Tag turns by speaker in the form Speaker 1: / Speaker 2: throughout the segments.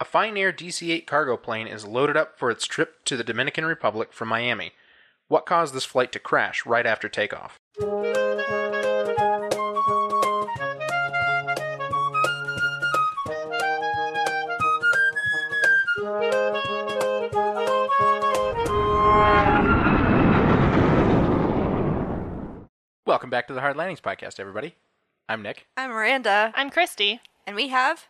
Speaker 1: A Fine Air DC 8 cargo plane is loaded up for its trip to the Dominican Republic from Miami. What caused this flight to crash right after takeoff? Welcome back to the Hard Landings Podcast, everybody. I'm Nick.
Speaker 2: I'm Miranda,
Speaker 3: I'm Christy.
Speaker 2: and we have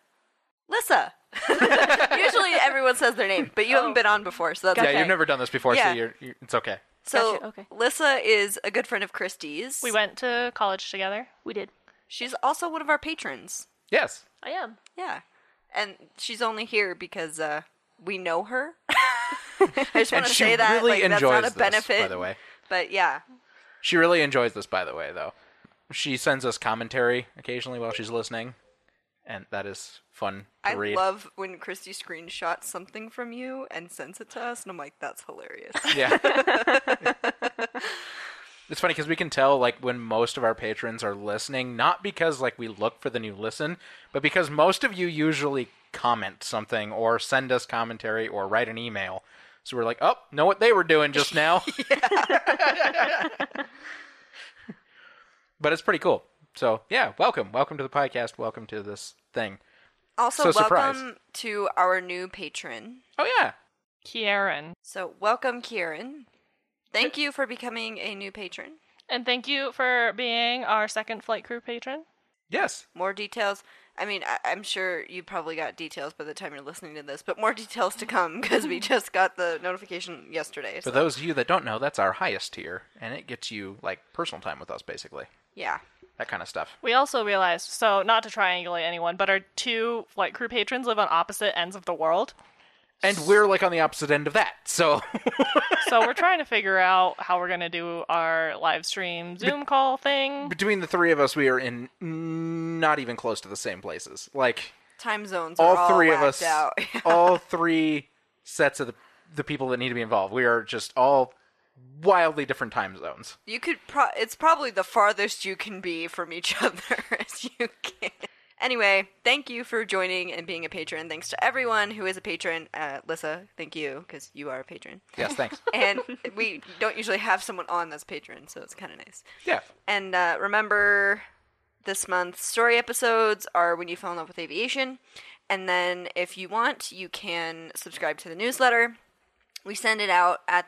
Speaker 2: Lissa. Usually everyone says their name, but you haven't been on before, so that's okay.
Speaker 1: Yeah,
Speaker 2: okay.
Speaker 1: you've never done this before,
Speaker 2: Yeah.
Speaker 1: so you're, you it's okay.
Speaker 2: So
Speaker 3: Gotcha, okay.
Speaker 2: Lissa is a good friend of Christie's.
Speaker 3: We went to college together.
Speaker 4: We did.
Speaker 2: She's also one of our patrons.
Speaker 1: Yes.
Speaker 4: I am.
Speaker 2: Yeah, and she's only here because uh, we know her. I just want
Speaker 1: And
Speaker 2: to
Speaker 1: she
Speaker 2: say that
Speaker 1: really
Speaker 2: like,
Speaker 1: enjoys
Speaker 2: that's not a
Speaker 1: this,
Speaker 2: benefit,
Speaker 1: by the way.
Speaker 2: But yeah,
Speaker 1: She really enjoys this, by the way, though. She sends us commentary occasionally while she's listening, and that is fun
Speaker 2: I
Speaker 1: read.
Speaker 2: love when Christy screenshots something from you and sends it to us, and I'm like, that's hilarious.
Speaker 1: Yeah. it's funny because we can tell like when most of our patrons are listening, not because like we look for the new listen, but because most of you usually comment something or send us commentary or write an email. So we're like, oh, know what they were doing just now. but it's pretty cool. So yeah, welcome, welcome to the podcast, welcome to this thing.
Speaker 2: Also,
Speaker 1: So surprised.
Speaker 2: welcome to our new patron.
Speaker 1: Oh yeah,
Speaker 3: Kieran.
Speaker 2: So, welcome, Kieran. Thank you for becoming a new patron.
Speaker 3: And thank you for being our second flight crew patron.
Speaker 1: yes,
Speaker 2: More details. I mean, I- I'm sure you probably got details by the time you're listening to this, but more details to come because we mm-hmm. just got the notification yesterday.
Speaker 1: For those of you that don't know, that's our highest tier, and it gets you like personal time with us, basically.
Speaker 2: yeah.
Speaker 1: That kind of stuff.
Speaker 3: We also realized, so not to triangulate anyone, but our two flight crew patrons live on opposite ends of the world.
Speaker 1: And we're like on the opposite end of that. So
Speaker 3: So we're trying to figure out how we're going to do our live stream Zoom call thing.
Speaker 1: between the three of us, we are in not even close to the same places. Like
Speaker 2: Time zones are
Speaker 1: all
Speaker 2: all,
Speaker 1: three of
Speaker 2: whacked
Speaker 1: us,
Speaker 2: out.
Speaker 1: all three sets of the, the people that need to be involved. We are just all wildly different time zones.
Speaker 2: you could pro- it's probably the farthest you can be from each other as you can. Anyway, thank you for joining and being a patron. Thanks to everyone who is a patron. Uh, Lissa, thank you because you are a patron.
Speaker 1: Yes, thanks.
Speaker 2: and we don't usually have someone on that's patron, so it's kind of nice.
Speaker 1: yeah.
Speaker 2: And uh, remember, this month's story episodes are when you fell in love with aviation. And then, if you want, you can subscribe to the newsletter. We send it out at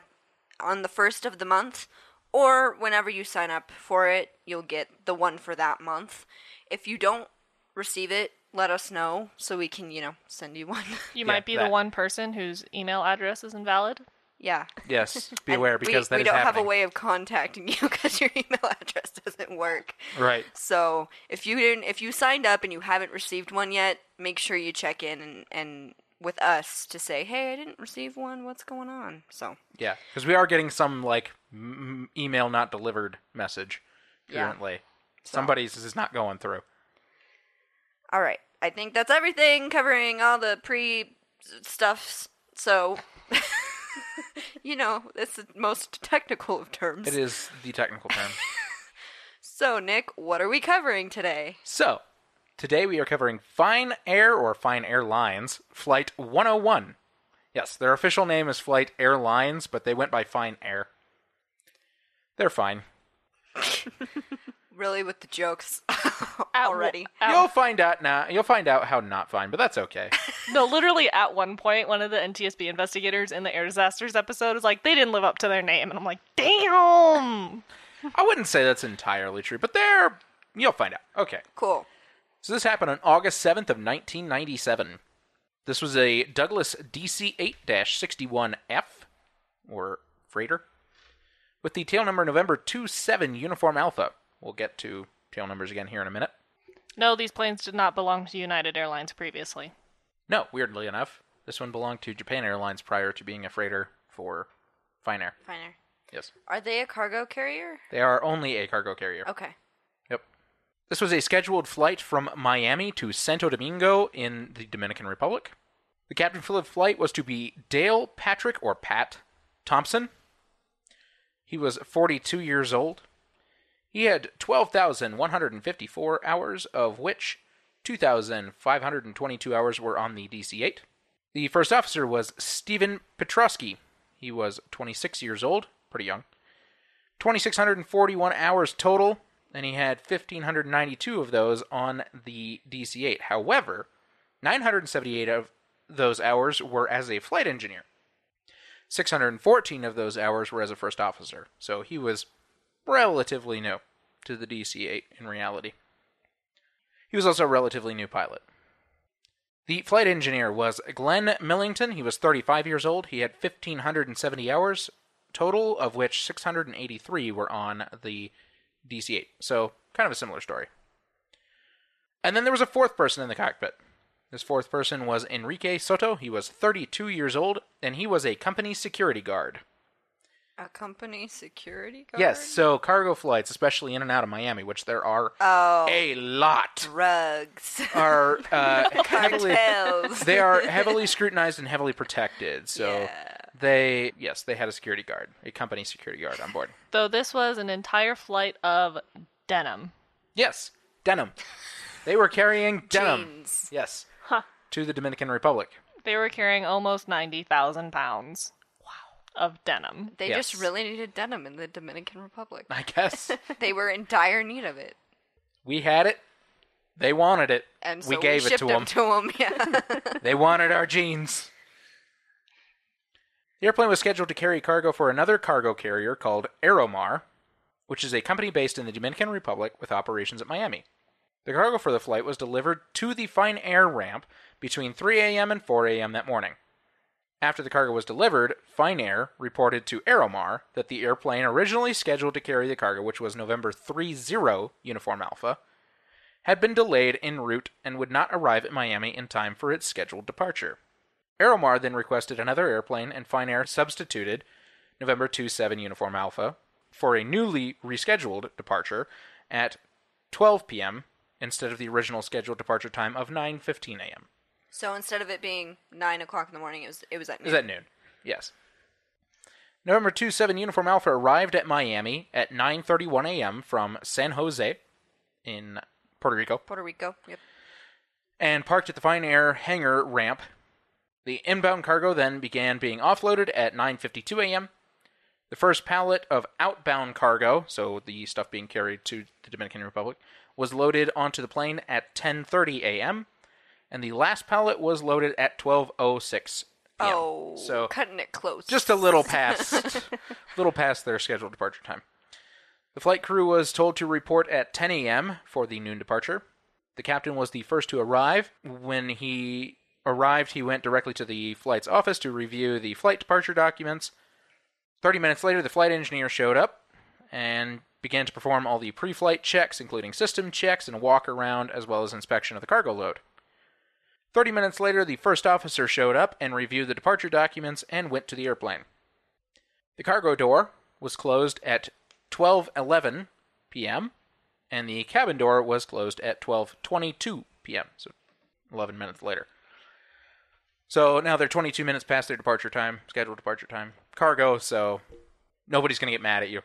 Speaker 2: on the first of the month, or whenever you sign up for it, you'll get the one for that month. If you don't receive it, let us know so we can, you know, send you one.
Speaker 3: You
Speaker 1: Yeah,
Speaker 3: might be
Speaker 1: that.
Speaker 3: the one person whose email address is invalid.
Speaker 2: yeah.
Speaker 1: Yes. Be
Speaker 2: And
Speaker 1: aware
Speaker 2: we-
Speaker 1: because that
Speaker 2: we
Speaker 1: is
Speaker 2: don't
Speaker 1: happening.
Speaker 2: have a way of contacting you because your email address doesn't work.
Speaker 1: Right.
Speaker 2: So if you didn't, if you signed up and you haven't received one yet, make sure you check in and, and with us to say, hey, I didn't receive one. What's going on? So
Speaker 1: Yeah, because we are getting some like m- email not delivered message
Speaker 2: Yeah.
Speaker 1: currently. Somebody's is not going through.
Speaker 2: all right, I think that's everything covering all the pre stuffs. So you know, it's the most technical of terms.
Speaker 1: It is the technical term.
Speaker 2: So Nick, what are we covering today?
Speaker 1: So, today we are covering Fine Air or Fine Airlines Flight 101. Yes, their official name is Flight Airlines, but they went by Fine Air. They're fine.
Speaker 2: Really, with the jokes already.
Speaker 3: At,
Speaker 1: You'll find out now. You'll find out how not fine, but that's okay.
Speaker 3: no, literally at one point, one of the NTSB investigators in the air disasters episode was like, they didn't live up to their name. And I'm like, damn!
Speaker 1: I wouldn't say that's entirely true, but they're. You'll find out. Okay.
Speaker 2: Cool.
Speaker 1: So this happened on August 7th of 1997. This was a Douglas DC-8-61F, or freighter, with the tail number November 27 Uniform Alpha. We'll get to tail numbers again here in a minute.
Speaker 3: No, these planes did not belong to United Airlines previously.
Speaker 1: No, weirdly enough, this one belonged to Japan Airlines prior to being a freighter for Fine Air.
Speaker 2: Finer.
Speaker 1: Yes.
Speaker 2: Are they a cargo carrier?
Speaker 1: They are only a cargo carrier.
Speaker 2: Okay.
Speaker 1: This was a scheduled flight from Miami to Santo Domingo in the Dominican Republic. The captain for the flight was to be Dale Patrick or Pat Thompson. He was 42 years old. He had 12,154 hours, of which 2,522 hours were on the DC 8. The first officer was Stephen Petrosky. He was 26 years old, pretty young. 2,641 hours total, and he had 1,592 of those on the DC 8. However, 978 of those hours were as a flight engineer. 614 of those hours were as a first officer. So he was relatively new to the DC 8 in reality. He was also a relatively new pilot. The flight engineer was Glenn Millington. He was 35 years old. He had 1,570 hours total, of which 683 were on the DC 8. So, kind of a similar story. And then there was a fourth person in the cockpit. This fourth person was Enrique Soto. He was 32 years old, and he was a company security guard.
Speaker 2: A company security guard?
Speaker 1: Yes, so cargo flights, especially in and out of Miami, which there are
Speaker 2: Oh,
Speaker 1: a lot,
Speaker 2: drugs.
Speaker 1: are uh, heavily they are heavily scrutinized and heavily protected. So
Speaker 2: Yeah.
Speaker 1: They yes, they had a security guard, a company security guard on board.
Speaker 3: Though this was an entire flight of denim.
Speaker 1: Yes, denim. They were carrying denim.
Speaker 2: Jeans.
Speaker 1: Yes,
Speaker 3: Huh.
Speaker 1: to the Dominican Republic.
Speaker 3: They were carrying almost 90,000 pounds. Wow. Of denim.
Speaker 2: They
Speaker 1: Yes.
Speaker 2: just really needed denim in the Dominican Republic.
Speaker 1: I guess
Speaker 2: they were in dire need of it.
Speaker 1: we had it. They wanted it.
Speaker 2: And so
Speaker 1: we gave it to
Speaker 2: them
Speaker 1: them.
Speaker 2: to them. Yeah.
Speaker 1: They wanted our jeans. The airplane was scheduled to carry cargo for another cargo carrier called Aeromar, which is a company based in the Dominican Republic with operations at Miami. The cargo for the flight was delivered to the Fine Air ramp between 3 a.m. and 4 a.m. that morning. After the cargo was delivered, Fine Air reported to Aeromar that the airplane originally scheduled to carry the cargo, which was November 30 Uniform Alpha, had been delayed en route and would not arrive at Miami in time for its scheduled departure. Aeromar then requested another airplane, and Fine Air substituted November 27 Uniform Alpha for a newly rescheduled departure at 12 p.m. instead of the original scheduled departure time of 9:15 a.m.
Speaker 2: so instead of it being nine o'clock in the morning, it was it was at
Speaker 1: Is
Speaker 2: noon.
Speaker 1: that noon? Yes. November 27 Uniform Alpha arrived at Miami at 9:31 a.m. from San Jose in Puerto Rico.
Speaker 2: Puerto Rico. Yep.
Speaker 1: and parked at the Fine Air hangar ramp. The inbound cargo then began being offloaded at 9:52 a.m. The first pallet of outbound cargo, so the stuff being carried to the Dominican Republic, was loaded onto the plane at 10:30 a.m. and the last pallet was loaded at 12:06 p.m.
Speaker 2: Oh,
Speaker 1: so
Speaker 2: cutting it close.
Speaker 1: just a little past little past their scheduled departure time. The flight crew was told to report at 10 a.m. for the noon departure. The captain was the first to arrive. When he arrived, he went directly to the flight's office to review the flight departure documents. 30 minutes later, the flight engineer showed up and began to perform all the pre flight checks, including system checks and a walk around, as well as inspection of the cargo load. 30 minutes later, the first officer showed up and reviewed the departure documents and went to the airplane. The cargo door was closed at 12:11 p.m. and the cabin door was closed at 12:22 p.m. So 11 minutes later. So now they're 22 minutes past their departure time, scheduled departure time. Cargo, so nobody's going to get mad at you.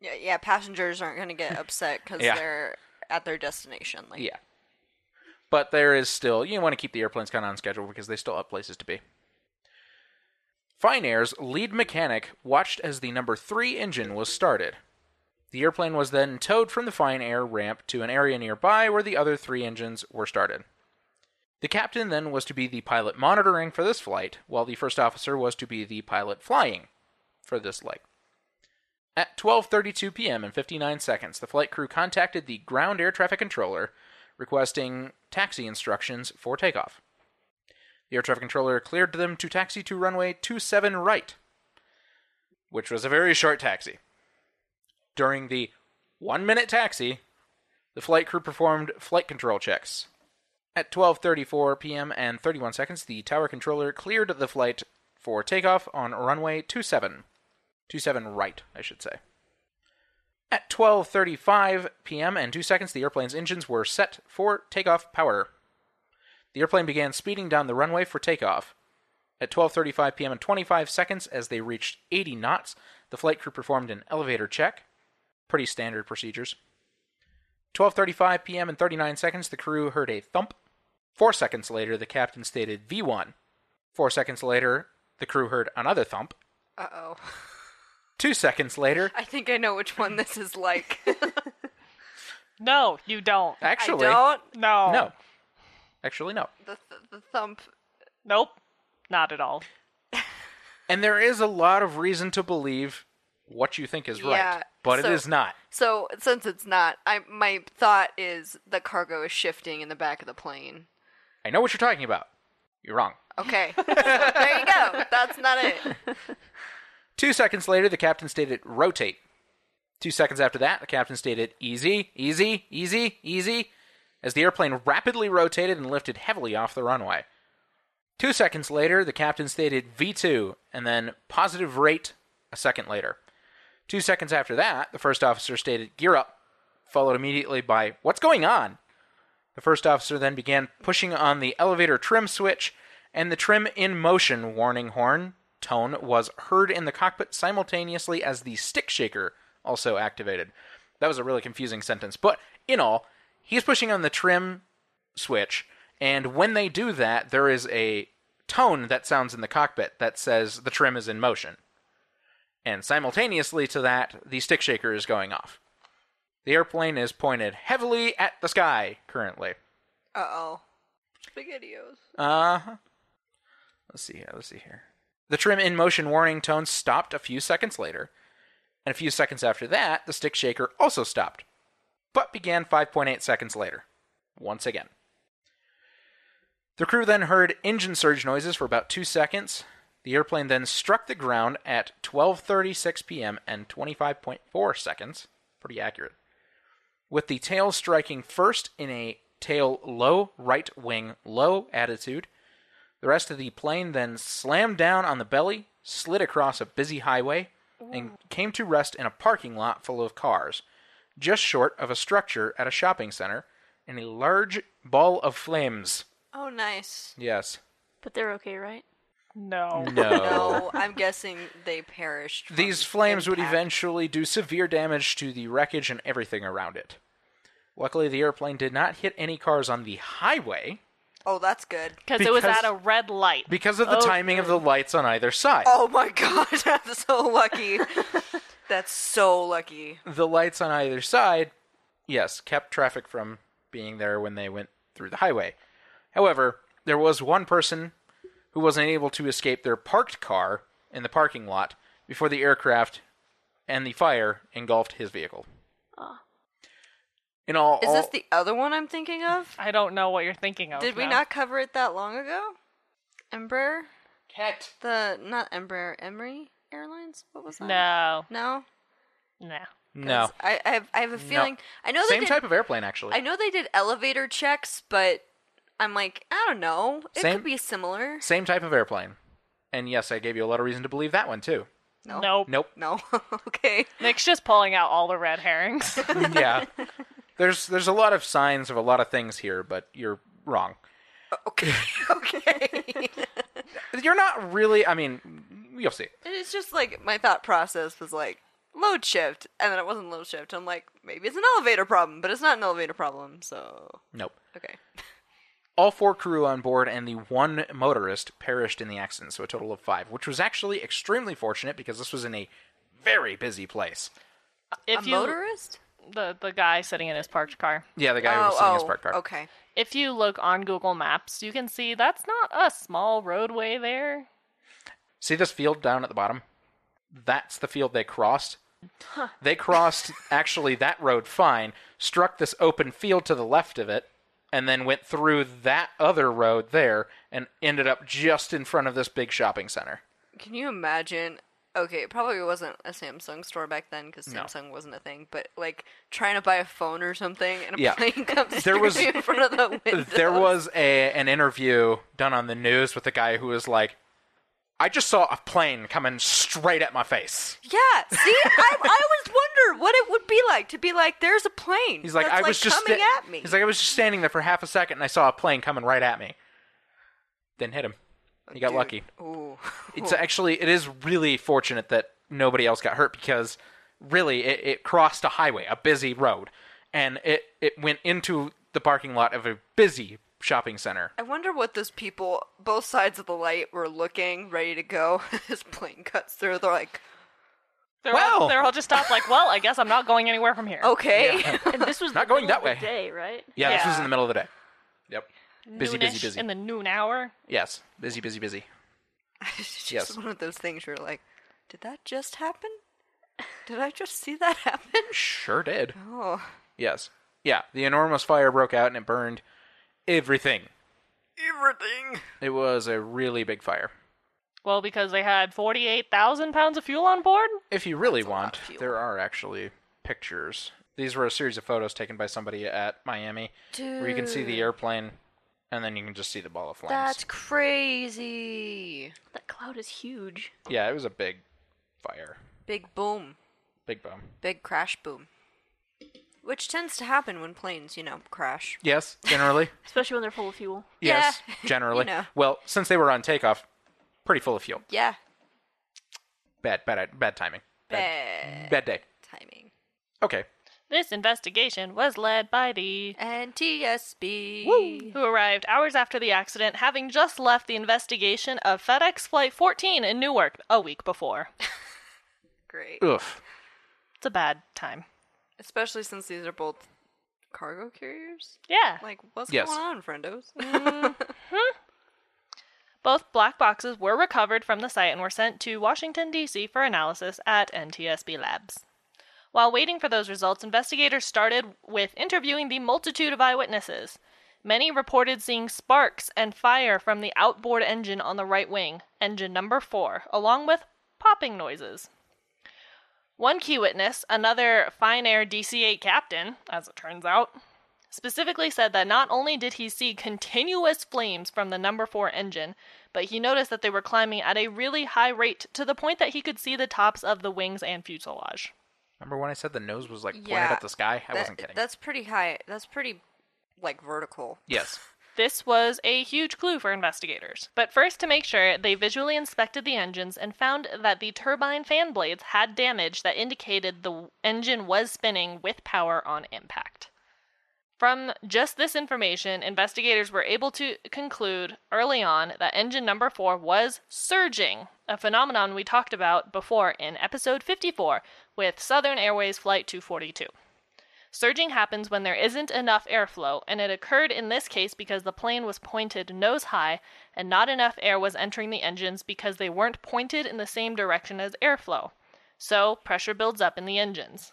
Speaker 2: yeah, yeah. Passengers aren't gonna get upset because
Speaker 1: Yeah.
Speaker 2: they're at their destination. Like,
Speaker 1: Yeah. But there is still, you want to keep the airplanes kind of on schedule because they still have places to be. Fine Air's lead mechanic watched as the number three engine was started. The airplane was then towed from the Fine Air ramp to an area nearby where the other three engines were started. The captain then was to be the pilot monitoring for this flight, while the first officer was to be the pilot flying for this leg. At 12:32 p.m. and 59 seconds, the flight crew contacted the ground air traffic controller requesting taxi instructions for takeoff. The air traffic controller cleared them to taxi to runway 27 right, which was a very short taxi. During the 1-minute taxi, the flight crew performed flight control checks. At 12:34 p.m. and 31 seconds, the tower controller cleared the flight for takeoff on runway 27. 27 right, I should say. At 12:35 p.m. and 2 seconds, the airplane's engines were set for takeoff power. The airplane began speeding down the runway for takeoff. At 12:35 p.m. and 25 seconds as they reached 80 knots, the flight crew performed an elevator check. Pretty standard procedures. 12:35 p.m. and 39 seconds, the crew heard a thump. 4 seconds later, the captain stated V1. Four seconds later, the crew heard another thump.
Speaker 2: Uh oh.
Speaker 1: Two seconds later,
Speaker 2: I think I know which one this is like.
Speaker 3: No, you don't.
Speaker 1: actually,
Speaker 2: I don't.
Speaker 3: No.
Speaker 1: no. Actually, no.
Speaker 2: The, th- the thump.
Speaker 3: Nope. Not at all.
Speaker 1: And there is a lot of reason to believe what you think is
Speaker 2: Yeah,
Speaker 1: right, but
Speaker 2: so-
Speaker 1: it is not.
Speaker 2: So since it's not, I my thought is the cargo is shifting in the back of the plane.
Speaker 1: I know what you're talking about. You're wrong.
Speaker 2: Okay, so there you go. That's not it.
Speaker 1: Two seconds later, the captain stated rotate. Two seconds after that, the captain stated easy, easy, easy, easy, as the airplane rapidly rotated and lifted heavily off the runway. Two seconds later, the captain stated V2 and then positive rate a second later. Two seconds after that, the first officer stated gear up, followed immediately by what's going on? The first officer then began pushing on the elevator trim switch, and the trim in motion warning horn tone was heard in the cockpit simultaneously as the stick shaker also activated. That was a really confusing sentence, but in all, he's pushing on the trim switch, and when they do that, there is a tone that sounds in the cockpit that says the trim is in motion. And simultaneously to that, the stick shaker is going off. The airplane is pointed heavily at the sky currently.
Speaker 2: Uh oh. Spaghettios.
Speaker 1: Uh huh. Let's see here. Let's see here. The trim in motion warning tone stopped a few seconds later, and a few seconds after that, the stick shaker also stopped, but began 5.8 seconds later. Once again. The crew then heard engine surge noises for about two seconds. The airplane then struck the ground at 12:36 p.m. and 25.4 seconds. Pretty accurate. With the tail striking first in a tail low right wing low attitude. The rest of the plane then slammed down on the belly, slid across a busy highway, and came to rest in a parking lot full of cars, just short of a structure at a shopping center, in a large ball of flames.
Speaker 2: Oh, nice.
Speaker 1: Yes.
Speaker 4: But they're okay, right?
Speaker 3: No.
Speaker 1: No.
Speaker 2: No, I'm guessing they perished.
Speaker 1: These flames would eventually do severe damage to the wreckage and everything around it. Luckily, the airplane did not hit any cars on the highway
Speaker 2: Oh, that's good.
Speaker 3: Because it was at a red light.
Speaker 1: because of the
Speaker 3: Oh,
Speaker 1: timing of the lights on either side.
Speaker 2: Oh my god, that's so lucky. that's so lucky.
Speaker 1: the lights on either side, yes, kept traffic from being there when they went through the highway. However, there was one person who wasn't able to escape their parked car in the parking lot before the aircraft and the fire engulfed his vehicle. Ah. In all,
Speaker 2: Is
Speaker 1: all-
Speaker 2: this the other one I'm thinking of?
Speaker 3: I don't know what you're thinking of.
Speaker 2: Did we
Speaker 3: now.
Speaker 2: not cover it that long ago? Embraer?
Speaker 1: cat?
Speaker 2: The not Embraer, Emery Airlines? What was that?
Speaker 3: No.
Speaker 2: No.
Speaker 3: No.
Speaker 1: No.
Speaker 2: I, I have I have a feeling. I know they
Speaker 1: same
Speaker 2: did,
Speaker 1: type of airplane actually.
Speaker 2: I know they did elevator checks, but I'm like I don't know. It
Speaker 1: Same-
Speaker 2: could be similar.
Speaker 1: Same type of airplane. And yes, I gave you a lot of reason to believe that one too.
Speaker 2: No.
Speaker 3: Nope.
Speaker 1: Nope.
Speaker 2: No. okay.
Speaker 3: Nick's just pulling out all the red herrings.
Speaker 1: yeah. There's there's a lot of signs of a lot of things here, but you're wrong.
Speaker 2: Okay. okay.
Speaker 1: You're not really. I mean, you'll see.
Speaker 2: it's just like my thought process was like load shift, and then it wasn't load shift. I'm like maybe it's an elevator problem, but it's not an elevator problem. So
Speaker 1: Nope.
Speaker 2: okay.
Speaker 1: All four crew on board and the one motorist perished in the accident, so a total of five, which was actually extremely fortunate because this was in a very busy place.
Speaker 3: if
Speaker 2: a
Speaker 3: you
Speaker 2: motorist?
Speaker 3: the the guy sitting in his parked car.
Speaker 1: Yeah, the guy who was sitting in his oh, parked car.
Speaker 2: Oh, Okay.
Speaker 3: If you look on Google Maps, you can see that's not a small roadway there.
Speaker 1: See this field down at the bottom? That's the field they crossed. They crossed actually that road fine, struck this open field to the left of it, and then went through that other road there and ended up just in front of this big shopping center.
Speaker 2: Can you imagine? Okay, it probably wasn't a Samsung store back then because
Speaker 1: No.
Speaker 2: Samsung wasn't a thing. But like trying to buy a phone or something, and a
Speaker 1: Yeah.
Speaker 2: plane comes
Speaker 1: There was-
Speaker 2: in front of the window.
Speaker 1: There was a an interview done on the news with a guy who was like, "I just saw a plane coming straight at my face."
Speaker 2: Yeah. See, I, I always wonder what it would be like to be like, "There's a plane."
Speaker 1: He's like, "I was just
Speaker 2: coming
Speaker 1: sta-
Speaker 2: at me."
Speaker 1: He's like, "I was just standing there for half a second and I saw a plane coming right at me." Then hit him. He got
Speaker 2: Dude.
Speaker 1: lucky.
Speaker 2: Ooh.
Speaker 1: It's actually it is really fortunate that nobody else got hurt because really it, it crossed a highway, a busy road, and it it went into the parking lot of a busy shopping center.
Speaker 2: I wonder what those people, both sides of the light, were looking, ready to go. This plane cuts through. They're like,
Speaker 3: They're, all,
Speaker 1: Well.
Speaker 3: they're all just stopped like, well, I guess I'm not going anywhere from here.
Speaker 2: okay.
Speaker 4: And this was
Speaker 1: Not
Speaker 4: the
Speaker 1: going
Speaker 4: middle
Speaker 1: that
Speaker 4: of the
Speaker 1: way.
Speaker 4: day, right?
Speaker 1: Yeah, this was in the middle of the day. Yep. Busy, busy,
Speaker 3: Noonish
Speaker 1: busy.
Speaker 3: In the noon hour.
Speaker 1: Yes, busy, busy, busy.
Speaker 2: it's just
Speaker 1: Yes.
Speaker 2: one of those things where like, did that just happen? Did I just see that happen?
Speaker 1: Sure did.
Speaker 2: Oh,
Speaker 1: Yes. Yeah, the enormous fire broke out and it burned everything.
Speaker 2: everything.
Speaker 1: It was a really big fire.
Speaker 3: Well, because they had 48,000 pounds of fuel on board?
Speaker 1: If you really
Speaker 2: That's a lot
Speaker 1: want, there are actually pictures. These were a series of photos taken by somebody at Miami where you can see the airplane and then you can just see the ball of flames.
Speaker 2: That's crazy.
Speaker 4: That cloud is huge.
Speaker 1: Yeah, it was a big fire.
Speaker 2: Big boom.
Speaker 1: Big boom.
Speaker 2: Big crash boom. Which tends to happen when planes, you know, crash.
Speaker 1: Yes, generally.
Speaker 4: Especially when they're full of fuel.
Speaker 1: yes,
Speaker 2: Yeah,
Speaker 1: generally.
Speaker 2: you know.
Speaker 1: Well, since they were on takeoff, pretty full of fuel.
Speaker 2: Yeah.
Speaker 1: Bad, bad, bad timing.
Speaker 2: Bad
Speaker 1: Bad day.
Speaker 2: timing.
Speaker 1: Okay.
Speaker 3: This investigation was led by the
Speaker 2: NTSB.
Speaker 3: who arrived hours after the accident, having just left the investigation of FedEx Flight 14 in Newark a week before.
Speaker 2: Great.
Speaker 1: Oof.
Speaker 3: It's a bad time.
Speaker 2: Especially since these are both cargo carriers.
Speaker 3: Yeah.
Speaker 2: Like, what's
Speaker 1: Yes.
Speaker 2: going on, friendos? Hmm?
Speaker 3: Both black boxes were recovered from the site and were sent to Washington, D.C. for analysis at NTSB Labs. While waiting for those results, investigators started with interviewing the multitude of eyewitnesses. Many reported seeing sparks and fire from the outboard engine on the right wing, engine number 4, along with popping noises. One key witness, another Fine Air DC 8 captain, as it turns out, specifically said that not only did he see continuous flames from the number 4 engine, but he noticed that they were climbing at a really high rate to the point that he could see the tops of the wings and fuselage.
Speaker 1: Remember when I said the nose was like pointed
Speaker 2: Yeah,
Speaker 1: at the sky? I
Speaker 2: That-
Speaker 1: wasn't kidding.
Speaker 2: That's pretty high. That's pretty, like, vertical.
Speaker 1: Yes.
Speaker 3: This was a huge clue for investigators. But first, to make sure, they visually inspected the engines and found that the turbine fan blades had damage that indicated the engine was spinning with power on impact. From just this information, investigators were able to conclude early on that engine number 4 was surging, a phenomenon we talked about before in episode 54 with Southern Airways Flight 242. Surging happens when there isn't enough airflow, and it occurred in this case because the plane was pointed nose high and not enough air was entering the engines because they weren't pointed in the same direction as airflow. So, pressure builds up in the engines.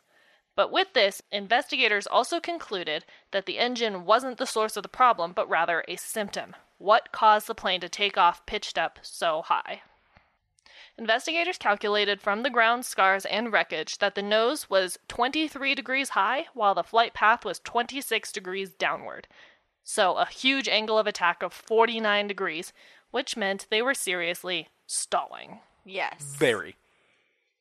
Speaker 3: But with this, investigators also concluded that the engine wasn't the source of the problem, but rather a symptom. What caused the plane to take off pitched up so high? Investigators calculated from the ground scars and wreckage that the nose was 23 degrees high, while the flight path was 26 degrees downward. So, a huge angle of attack of 49 degrees, which meant they were seriously stalling.
Speaker 2: Yes.
Speaker 1: Very.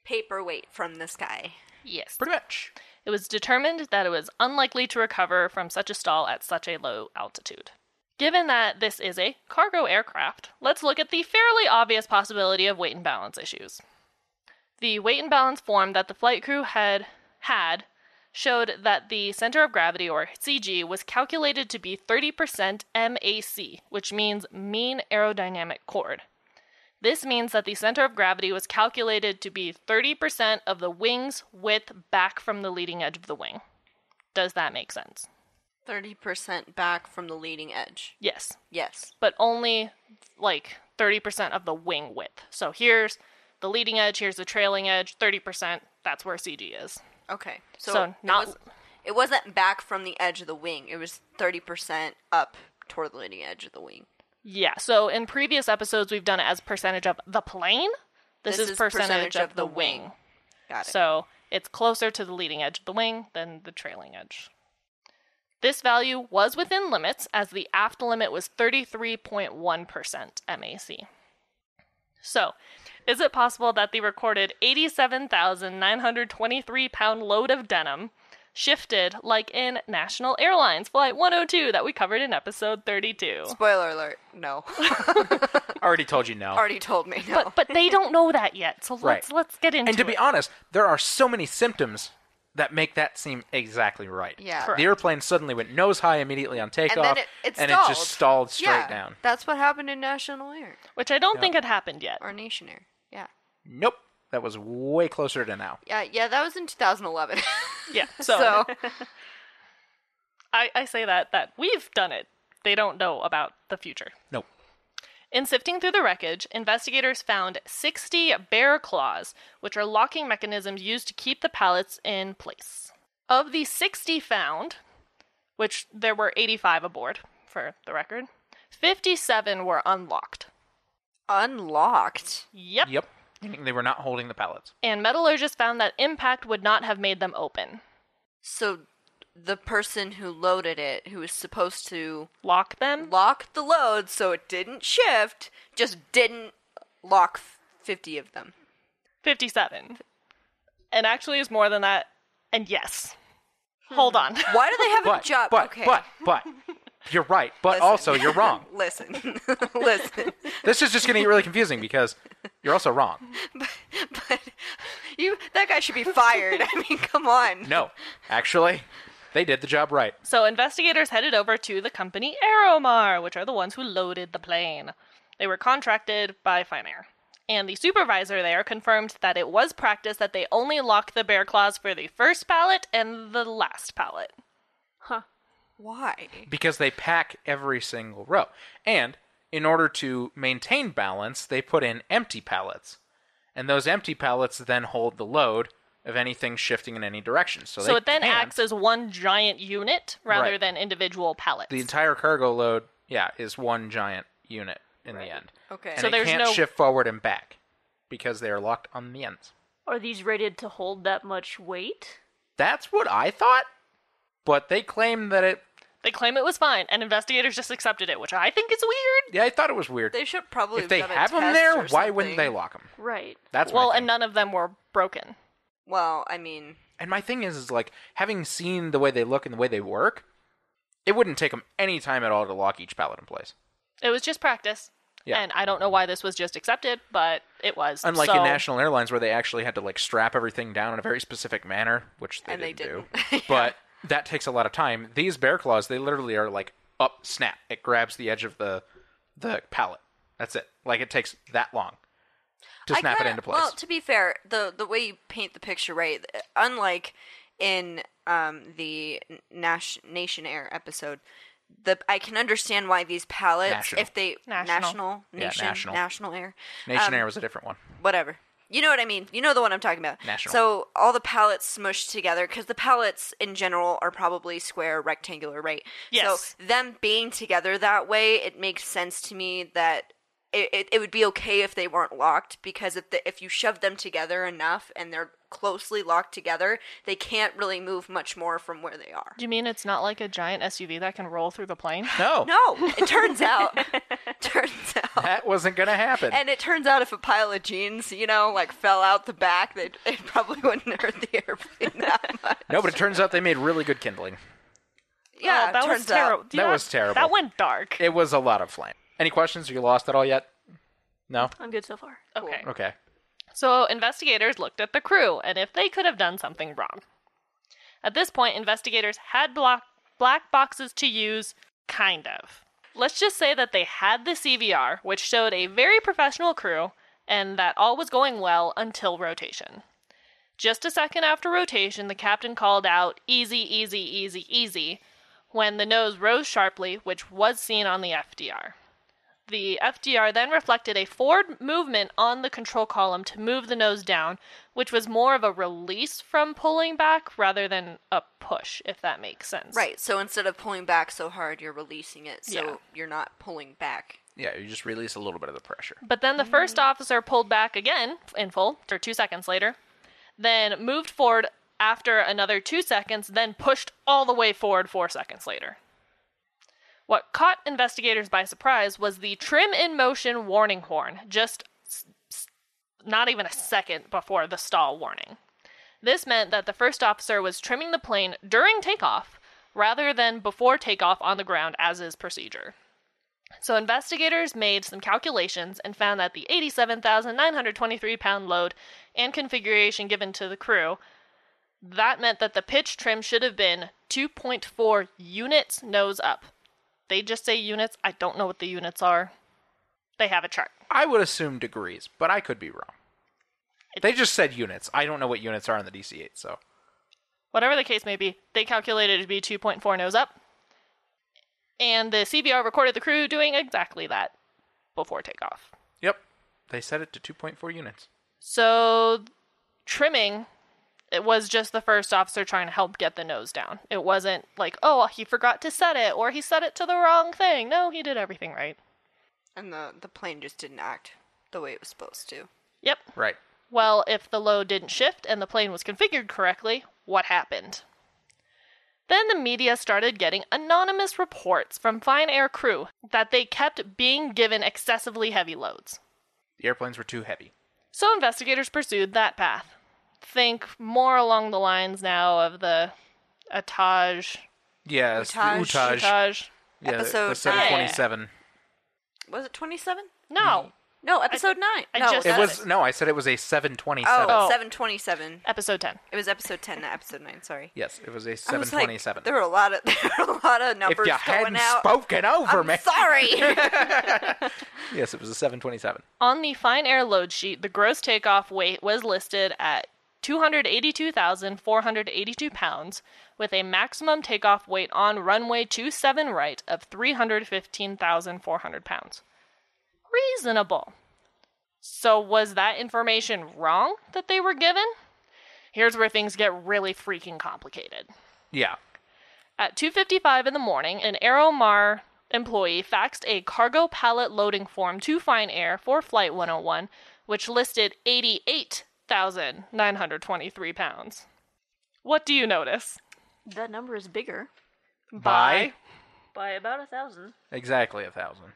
Speaker 2: Paperweight from the sky.
Speaker 3: Yes.
Speaker 1: Pretty much.
Speaker 3: It was determined that it was unlikely to recover from such a stall at such a low altitude. Given that this is a cargo aircraft, let's look at the fairly obvious possibility of weight and balance issues. The weight and balance form that the flight crew had had showed that the center of gravity or CG was calculated to be 30% MAC, which means mean aerodynamic chord. This means that the center of gravity was calculated to be 30% of the wing's width back from the leading edge of the wing. Does that make sense?
Speaker 2: 30% back from the leading edge.
Speaker 3: Yes,
Speaker 2: Yes.
Speaker 3: but only like 30% of the wing width. So here's the leading edge, here's the trailing edge, 30%, that's where CG is.
Speaker 2: Okay. So,
Speaker 3: So
Speaker 2: it
Speaker 3: not-
Speaker 2: was- it wasn't back from the edge of the wing. It was 30% up toward the leading edge of the wing.
Speaker 3: Yeah, so in previous episodes we've done it as percentage of the plane. This,
Speaker 2: This
Speaker 3: is,
Speaker 2: is
Speaker 3: percentage, of, the wing.
Speaker 2: wing. Got it.
Speaker 3: So it's closer to the leading edge of the wing than the trailing edge. This value was within limits as the aft limit was 33.1% MAC. So, is it possible that the recorded 87,923 pound load of denim shifted like in National Airlines Flight 102 that we covered in episode 32?
Speaker 2: Spoiler alert. No.
Speaker 1: Already told you no.
Speaker 2: Already told me no.
Speaker 3: But but they don't know that yet. So let's
Speaker 1: Right.
Speaker 3: let's get into
Speaker 1: and to
Speaker 3: it.
Speaker 1: be honest, there are so many symptoms that make that seem exactly right.
Speaker 2: Yeah.
Speaker 3: Correct.
Speaker 1: The airplane suddenly went nose high immediately on takeoff,
Speaker 2: and then it, it
Speaker 1: and it just stalled straight
Speaker 2: yeah,
Speaker 1: down.
Speaker 2: That's what happened in National Air
Speaker 3: Which I don't
Speaker 1: Yeah.
Speaker 3: think had happened yet.
Speaker 2: or Nation Air. Yeah.
Speaker 1: Nope. That was way closer to now.
Speaker 2: Yeah, yeah, that was in 2011.
Speaker 3: Yeah. So,
Speaker 2: so
Speaker 3: I, I say that that we've done it. They don't know about the future.
Speaker 1: Nope.
Speaker 3: In sifting through the wreckage, investigators found 60 bear claws, which are locking mechanisms used to keep the pallets in place. Of the 60 found, which there were 85 aboard, for the record, 57 were unlocked.
Speaker 2: unlocked.
Speaker 3: Yep.
Speaker 1: Yep. Meaning they were not holding the pallets.
Speaker 3: And metallurgists found that impact would not have made them open.
Speaker 2: So the person who loaded it, who was supposed to
Speaker 3: Lock them?
Speaker 2: lock the load so it didn't shift, just didn't lock 50 of them.
Speaker 3: 57. And actually, is more than that. And yes. Hmm. Hold on.
Speaker 2: Why do they have
Speaker 1: But,
Speaker 2: a job?
Speaker 1: but,
Speaker 2: okay.
Speaker 1: but, but, you're right. But
Speaker 2: Listen.
Speaker 1: also, you're wrong.
Speaker 2: listen, listen.
Speaker 1: This is just going to get really confusing because you're also wrong.
Speaker 2: But you, that guy should be fired. I mean, come on.
Speaker 1: No, actually, they did the job right.
Speaker 3: So investigators headed over to the company Aeromar, which are the ones who loaded the plane. They were contracted by Fine Air. And the supervisor there confirmed that it was practice that they only lock the bear claws for the first pallet and the last pallet.
Speaker 4: Huh.
Speaker 2: Why?
Speaker 1: because they pack every single row. And in order to maintain balance, they put in empty pallets. And those empty pallets then hold the load of anything shifting in any direction. So,
Speaker 3: So it then
Speaker 1: can't-
Speaker 3: acts as one giant unit rather
Speaker 1: Right.
Speaker 3: than individual pallets.
Speaker 1: the entire cargo load, yeah, is one giant unit in the end.
Speaker 2: Okay.
Speaker 1: And
Speaker 3: So
Speaker 1: they
Speaker 3: there's
Speaker 1: can't
Speaker 3: no-
Speaker 1: shift forward and back because they are locked on the ends.
Speaker 4: Are these rated to hold that much weight?
Speaker 1: That's what I thought, but they claim that it.
Speaker 3: They claim it was fine, and investigators just accepted it, which I think is weird.
Speaker 1: Yeah, I thought it was weird.
Speaker 2: they should probably
Speaker 1: if they
Speaker 2: done a
Speaker 1: have them
Speaker 2: test
Speaker 1: there,
Speaker 2: or
Speaker 1: why wouldn't they
Speaker 2: something.
Speaker 1: lock them?
Speaker 4: Right.
Speaker 1: That's
Speaker 3: well, and
Speaker 1: thing.
Speaker 3: none of them were broken.
Speaker 2: Well, I mean,
Speaker 1: And my thing is, is like having seen the way they look and the way they work, it wouldn't take them any time at all to lock each pallet in place.
Speaker 3: It was just practice.
Speaker 1: Yeah.
Speaker 3: And I don't know why this was just accepted, but it was.
Speaker 1: Unlike
Speaker 3: So-
Speaker 1: in National Airlines, where they actually had to like strap everything down in a very specific manner, which they
Speaker 2: And they
Speaker 1: didn't,
Speaker 2: didn't.
Speaker 1: do. But that takes a lot of time. These bear claws, they literally are like up, snap. It grabs the edge of the the pallet. That's it. Like it takes that long to
Speaker 2: I
Speaker 1: snap
Speaker 2: kinda-
Speaker 1: it into place.
Speaker 2: Well, to be fair, the the way you paint the picture, right? Unlike in um, the Nash, Nation Air episode, the I can understand why these pallets,
Speaker 1: National.
Speaker 2: if they
Speaker 3: National.
Speaker 2: national,
Speaker 1: Yeah, national.
Speaker 2: national air,
Speaker 1: Nation
Speaker 2: um,
Speaker 1: Air was a different one.
Speaker 2: whatever. You know what I mean? You know the one I'm talking about.
Speaker 1: National.
Speaker 2: So all the pallets smushed together because the pallets in general are probably square, rectangular, right?
Speaker 3: Yes.
Speaker 2: So them being together that way, it makes sense to me that it, it, it would be okay if they weren't locked because if the, if you shove them together enough and they're closely locked together, they can't really move much more from where they are.
Speaker 3: Do you mean it's not like a giant SUV that can roll through the plane?
Speaker 1: No,
Speaker 2: No, it turns out, turns out.
Speaker 1: that wasn't gonna happen.
Speaker 2: And it turns out if a pile of jeans, you know, like fell out the back, they it probably wouldn't hurt the airplane that much.
Speaker 1: no, but it turns out they made really good kindling.
Speaker 2: Yeah,
Speaker 3: Oh, that was terrible.
Speaker 2: out.
Speaker 1: That was terrible.
Speaker 3: That went dark.
Speaker 1: It was a lot of flame. Any questions? Are you lost at all yet? No.
Speaker 4: I'm good so far.
Speaker 3: Okay.
Speaker 1: Okay.
Speaker 3: So investigators looked at the crew and if they could have done something wrong. At this point, investigators had block- black boxes to use, kind of. Let's just say that they had the CVR, which showed a very professional crew, and that all was going well until rotation. Just a second after rotation, the captain called out, easy, easy, easy, easy, when the nose rose sharply, which was seen on the FDR. The FDR then reflected a forward movement on the control column to move the nose down, which was more of a release from pulling back rather than a push, if that makes sense.
Speaker 2: Right. So instead of pulling back so hard, you're releasing it, so
Speaker 3: Yeah.
Speaker 2: you're not pulling back.
Speaker 1: Yeah, you just release a little bit of the pressure.
Speaker 3: But then the first mm. officer pulled back again in full for two seconds later, then moved forward after another two seconds, then pushed all the way forward four seconds later. What caught investigators by surprise was the trim in motion warning horn, just s- s- not even a second before the stall warning. This meant that the first officer was trimming the plane during takeoff rather than before takeoff on the ground, as is procedure. So investigators made some calculations and found that the 87,923 pound load and configuration given to the crew That meant that the pitch trim should have been 2.4 units nose up. They just say units. I don't know what the units are. They have a chart.
Speaker 1: I would assume degrees, but I could be wrong. They just said units. I don't know what units are in the DC-8, so
Speaker 3: Whatever the case may be, they calculated it to be 2.4 nose up. And the CVR recorded the crew doing exactly that before takeoff.
Speaker 1: yep. They set it to 2.4 units.
Speaker 3: So, trimming, it was just the first officer trying to help get the nose down. It wasn't like, oh, he forgot to set it or he set it to the wrong thing. No, he did everything right.
Speaker 2: And the, the plane just didn't act the way it was supposed to.
Speaker 3: Yep.
Speaker 1: Right.
Speaker 3: Well, if the load didn't shift and the plane was configured correctly, what happened? Then the media started getting anonymous reports from Fine Air crew that they kept being given excessively heavy loads.
Speaker 1: The airplanes were too heavy.
Speaker 3: So investigators pursued that path. Think more along the lines now of the Ataj.
Speaker 1: Yes, the
Speaker 2: Utaj.
Speaker 1: Utaj. Yeah, the-
Speaker 2: Episode
Speaker 1: the 727.
Speaker 2: Was it 27?
Speaker 3: No,
Speaker 2: No, episode 9.
Speaker 3: I
Speaker 2: no,
Speaker 3: just
Speaker 1: It
Speaker 3: said
Speaker 1: was no, I said it was a 727.
Speaker 2: Oh,
Speaker 3: Oh.
Speaker 2: 727.
Speaker 3: episode 10.
Speaker 2: It was episode 10, not episode 9, sorry.
Speaker 1: Yes, it was a
Speaker 2: I was like,
Speaker 1: 727.
Speaker 2: there were a lot of there were a lot of
Speaker 1: if
Speaker 2: numbers
Speaker 1: you
Speaker 2: going
Speaker 1: hadn't
Speaker 2: out.
Speaker 1: spoken over
Speaker 2: I'm
Speaker 1: me.
Speaker 2: sorry.
Speaker 1: Yes, it was a 727.
Speaker 3: On the Fine Air load sheet, the gross takeoff weight was listed at 282,482 pounds, with a maximum takeoff weight on runway 27 right of 315,400 pounds. Reasonable. So, was that information wrong that they were given? Here's where things get really freaking complicated.
Speaker 1: Yeah.
Speaker 3: At 2:55 in the morning, an Aeromar employee faxed a cargo pallet loading form to Fine Air for Flight 101, which listed 88,923 pounds. What do you notice?
Speaker 4: That number is bigger
Speaker 1: By
Speaker 4: by about a thousand.
Speaker 1: exactly a thousand.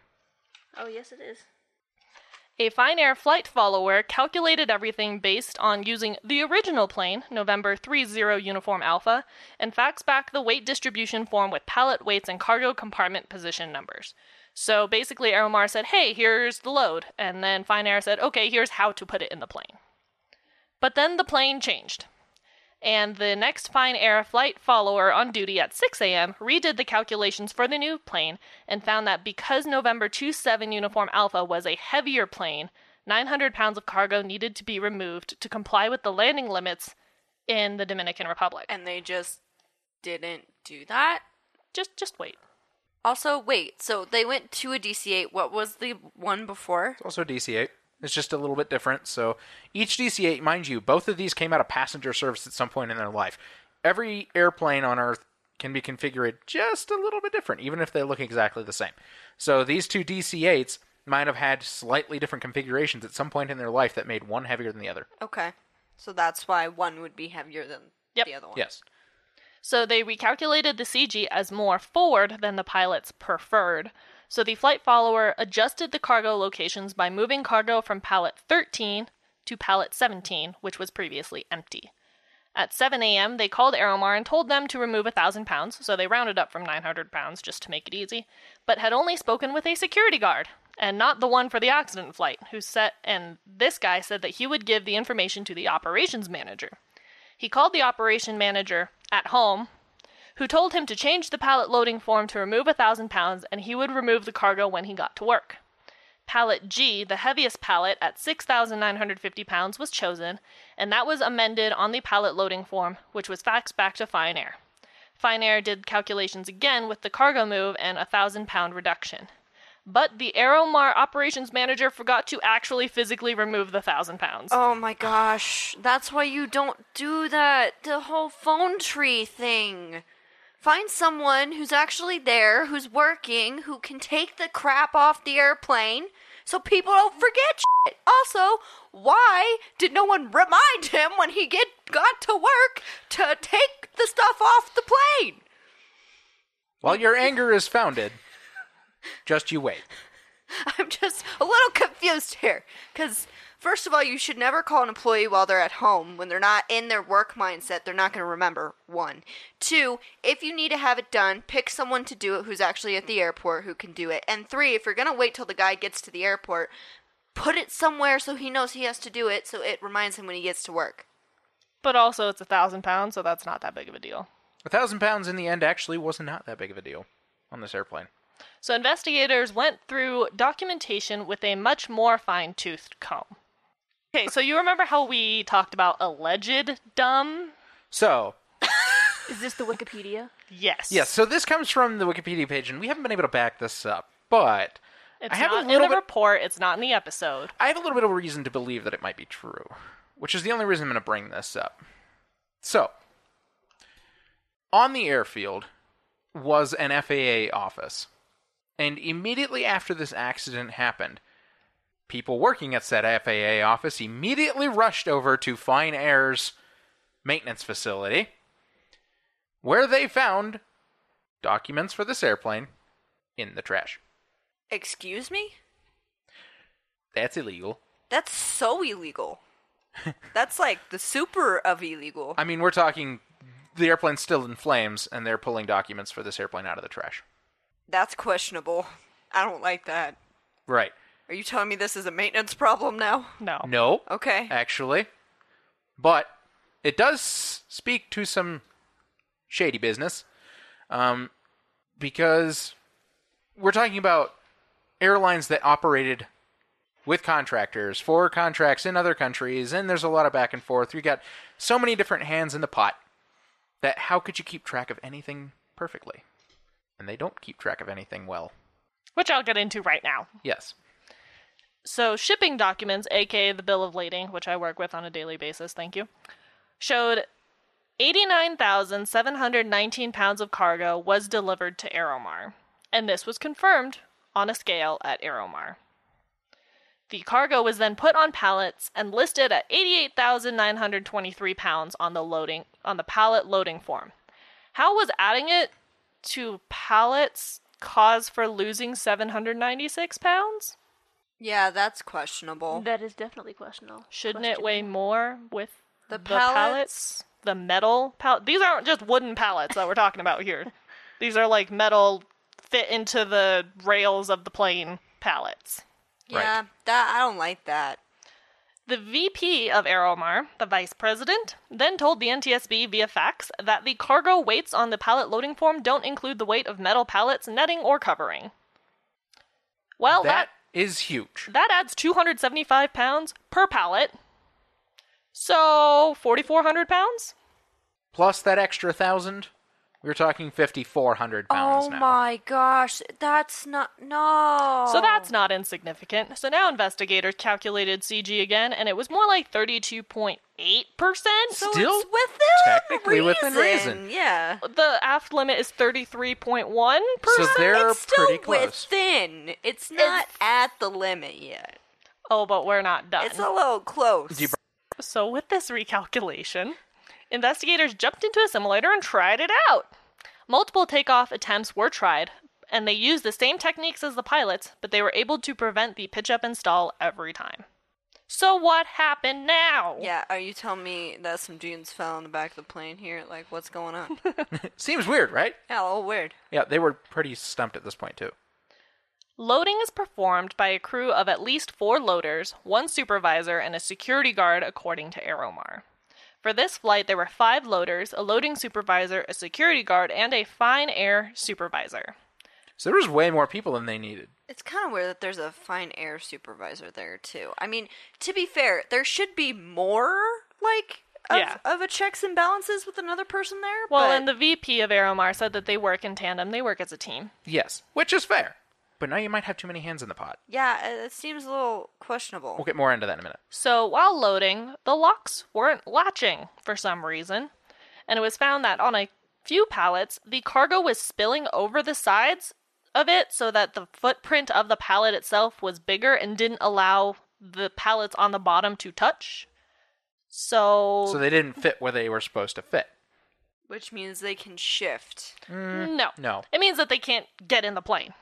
Speaker 4: Oh yes, it is.
Speaker 3: A Fine Air flight follower calculated everything based on using the original plane, November 30 Uniform Alpha, and faxed back the weight distribution form with pallet weights and cargo compartment position numbers. So basically, Aeromar said, hey, here's the load. And then Fine Air said, okay, here's how to put it in the plane. But then the plane changed. And the next Fine Air flight follower on duty at 6 a.m. redid the calculations for the new plane and found that because November 27 Uniform Alpha was a heavier plane, 900 pounds of cargo needed to be removed to comply with the landing limits in the Dominican Republic.
Speaker 2: and they just didn't do that.
Speaker 3: just just wait.
Speaker 2: Also, wait. So they went to a DC-8. What was the one before?
Speaker 1: It's also DC-8. It's just a little bit different. So each DC-8, mind you, both of these came out of passenger service at some point in their life. Every airplane on Earth can be configured just a little bit different, even if they look exactly the same. So these two DC-8s might have had slightly different configurations at some point in their life that made one heavier than the other.
Speaker 2: Okay. So that's why one would be heavier than
Speaker 3: Yep.
Speaker 2: the other one.
Speaker 1: Yes.
Speaker 3: So they recalculated the CG as more forward than the pilot's preferred. So the flight follower adjusted the cargo locations by moving cargo from pallet 13 to pallet 17, which was previously empty. At 7 a.m., they called Aeromar and told them to remove 1,000 pounds, so they rounded up from 900 pounds just to make it easy, but had only spoken with a security guard, and not the one for the accident flight, who said, and this guy said that he would give the information to the operations manager. He called the operation manager at home, who told him to change the pallet loading form to remove a thousand pounds and he would remove the cargo when he got to work. Pallet G, the heaviest pallet at 6,950 pounds, was chosen, and that was amended on the pallet loading form, which was faxed back to Fine Air. Fine Air did calculations again with the cargo move and a thousand pound reduction. But the Aeromar operations manager forgot to actually physically remove the thousand pounds.
Speaker 2: Oh my gosh. That's why you don't do that. The whole phone tree thing. Find someone who's actually there, who's working, who can take the crap off the airplane so people don't forget shit. Also, why did no one remind him when he get got to work to take the stuff off the plane?
Speaker 1: While your anger is founded, just you wait.
Speaker 2: I'm just a little confused here. Because, first of all, you should never call an employee while they're at home. When they're not in their work mindset, they're not going to remember. One. Two, if you need to have it done, pick someone to do it who's actually at the airport who can do it. And three, if you're going to wait till the guy gets to the airport, put it somewhere so he knows he has to do it so it reminds him when he gets to work.
Speaker 3: But also, it's a thousand pounds, so that's not that big of a deal.
Speaker 1: A thousand pounds in the end actually was not not that big of a deal on this airplane.
Speaker 3: So investigators went through documentation with a much more fine-toothed comb. Okay, so you remember how we talked about alleged dumb?
Speaker 1: So,
Speaker 4: Is this the Wikipedia?
Speaker 3: Yes.
Speaker 1: yes, so this comes from the Wikipedia page, and we haven't been able to back this up, but
Speaker 3: It's
Speaker 1: I have a
Speaker 3: not in
Speaker 1: little
Speaker 3: the
Speaker 1: bit-
Speaker 3: report. It's not in the episode.
Speaker 1: I have a little bit of a reason to believe that it might be true, which is the only reason I'm going to bring this up. So, on the airfield was an FAA office, and immediately after this accident happened, people working at said FAA office immediately rushed over to Fine Air's maintenance facility, where they found documents for this airplane in the trash.
Speaker 2: Excuse me?
Speaker 1: That's illegal.
Speaker 2: That's so illegal. That's like the super of illegal.
Speaker 1: I mean, we're talking the airplane's still in flames, and they're pulling documents for this airplane out of the trash.
Speaker 2: That's questionable. I don't like that.
Speaker 1: Right.
Speaker 2: Are you telling me this is a maintenance problem now?
Speaker 3: No.
Speaker 1: No,
Speaker 2: Okay.
Speaker 1: actually. But it does speak to some shady business. Um, because we're talking about airlines that operated with contractors for contracts in other countries, and there's a lot of back and forth. You got so many different hands in the pot that how could you keep track of anything perfectly? And they don't keep track of anything well.
Speaker 3: Which I'll get into right now.
Speaker 1: Yes.
Speaker 3: So, shipping documents, aka the bill of lading, which I work with on a daily basis, thank you, showed 89,719 pounds of cargo was delivered to Aeromar, and this was confirmed on a scale at Aeromar. The cargo was then put on pallets and listed at 88,923 pounds on the loading on the pallet loading form. How was adding it to pallets cause for losing 796 pounds?
Speaker 2: Yeah, that's questionable.
Speaker 4: That is definitely questionable.
Speaker 3: Shouldn't it weigh more with
Speaker 2: The
Speaker 3: the
Speaker 2: pallets?
Speaker 3: pallets? The metal pallet? These aren't just wooden pallets that we're talking about here. These are like metal fit into the rails of the plane pallets.
Speaker 2: Yeah, that I don't like that.
Speaker 3: The VP of Aeromar, the vice president, then told the NTSB via fax that the cargo weights on the pallet loading form don't include the weight of metal pallets, netting, or covering. Well, that
Speaker 1: that is huge.
Speaker 3: that adds 275 pounds per pallet. So, 4,400 pounds?
Speaker 1: Plus that extra thousand, we're talking 5,400 pounds
Speaker 2: oh
Speaker 1: now.
Speaker 2: my gosh, that's not no.
Speaker 3: So that's not insignificant. So now investigators calculated CG again, and it was more like 32.8%.
Speaker 2: so
Speaker 1: still
Speaker 2: it's within
Speaker 1: technically within reason.
Speaker 2: Yeah.
Speaker 3: the aft limit is 33.1%.
Speaker 1: So they're
Speaker 2: it's still
Speaker 1: pretty close.
Speaker 2: within. It's not at the limit yet.
Speaker 3: oh, but we're not done.
Speaker 2: It's a little close.
Speaker 1: Do
Speaker 3: So, with this recalculation, investigators jumped into a simulator and tried it out. Multiple takeoff attempts were tried, and they used the same techniques as the pilots, but they were able to prevent the pitch up and stall every time. So, what happened now?
Speaker 2: yeah, are you telling me that some dunes fell in the back of the plane here? Like, what's going on?
Speaker 1: Seems weird, right?
Speaker 2: yeah, a little weird.
Speaker 1: Yeah, they were pretty stumped at this point too.
Speaker 3: Loading is performed by a crew of at least four loaders, one supervisor, and a security guard, according to Aeromar. For this flight, there were five loaders, a loading supervisor, a security guard, and a fine air supervisor.
Speaker 1: So there was way more people than they needed.
Speaker 2: It's kind of weird that there's a fine air supervisor there too. I mean, to be fair, there should be more like of,
Speaker 3: Yeah.
Speaker 2: of a checks and balances with another person there.
Speaker 3: Well,
Speaker 2: but
Speaker 3: and the VP of Aeromar said that they work in tandem, they work as a team.
Speaker 1: Yes, which is fair. But now you might have too many hands in the pot.
Speaker 2: yeah, it, it seems a little questionable.
Speaker 1: We'll get more into that in a minute.
Speaker 3: So while loading, the locks weren't latching for some reason, and it was found that on a few pallets, the cargo was spilling over the sides of it so that the footprint of the pallet itself was bigger and didn't allow the pallets on the bottom to touch. So,
Speaker 1: So they didn't fit where they were supposed to fit.
Speaker 2: Which means they can shift.
Speaker 3: Mm, no.
Speaker 1: No.
Speaker 3: It means that they can't get in the plane.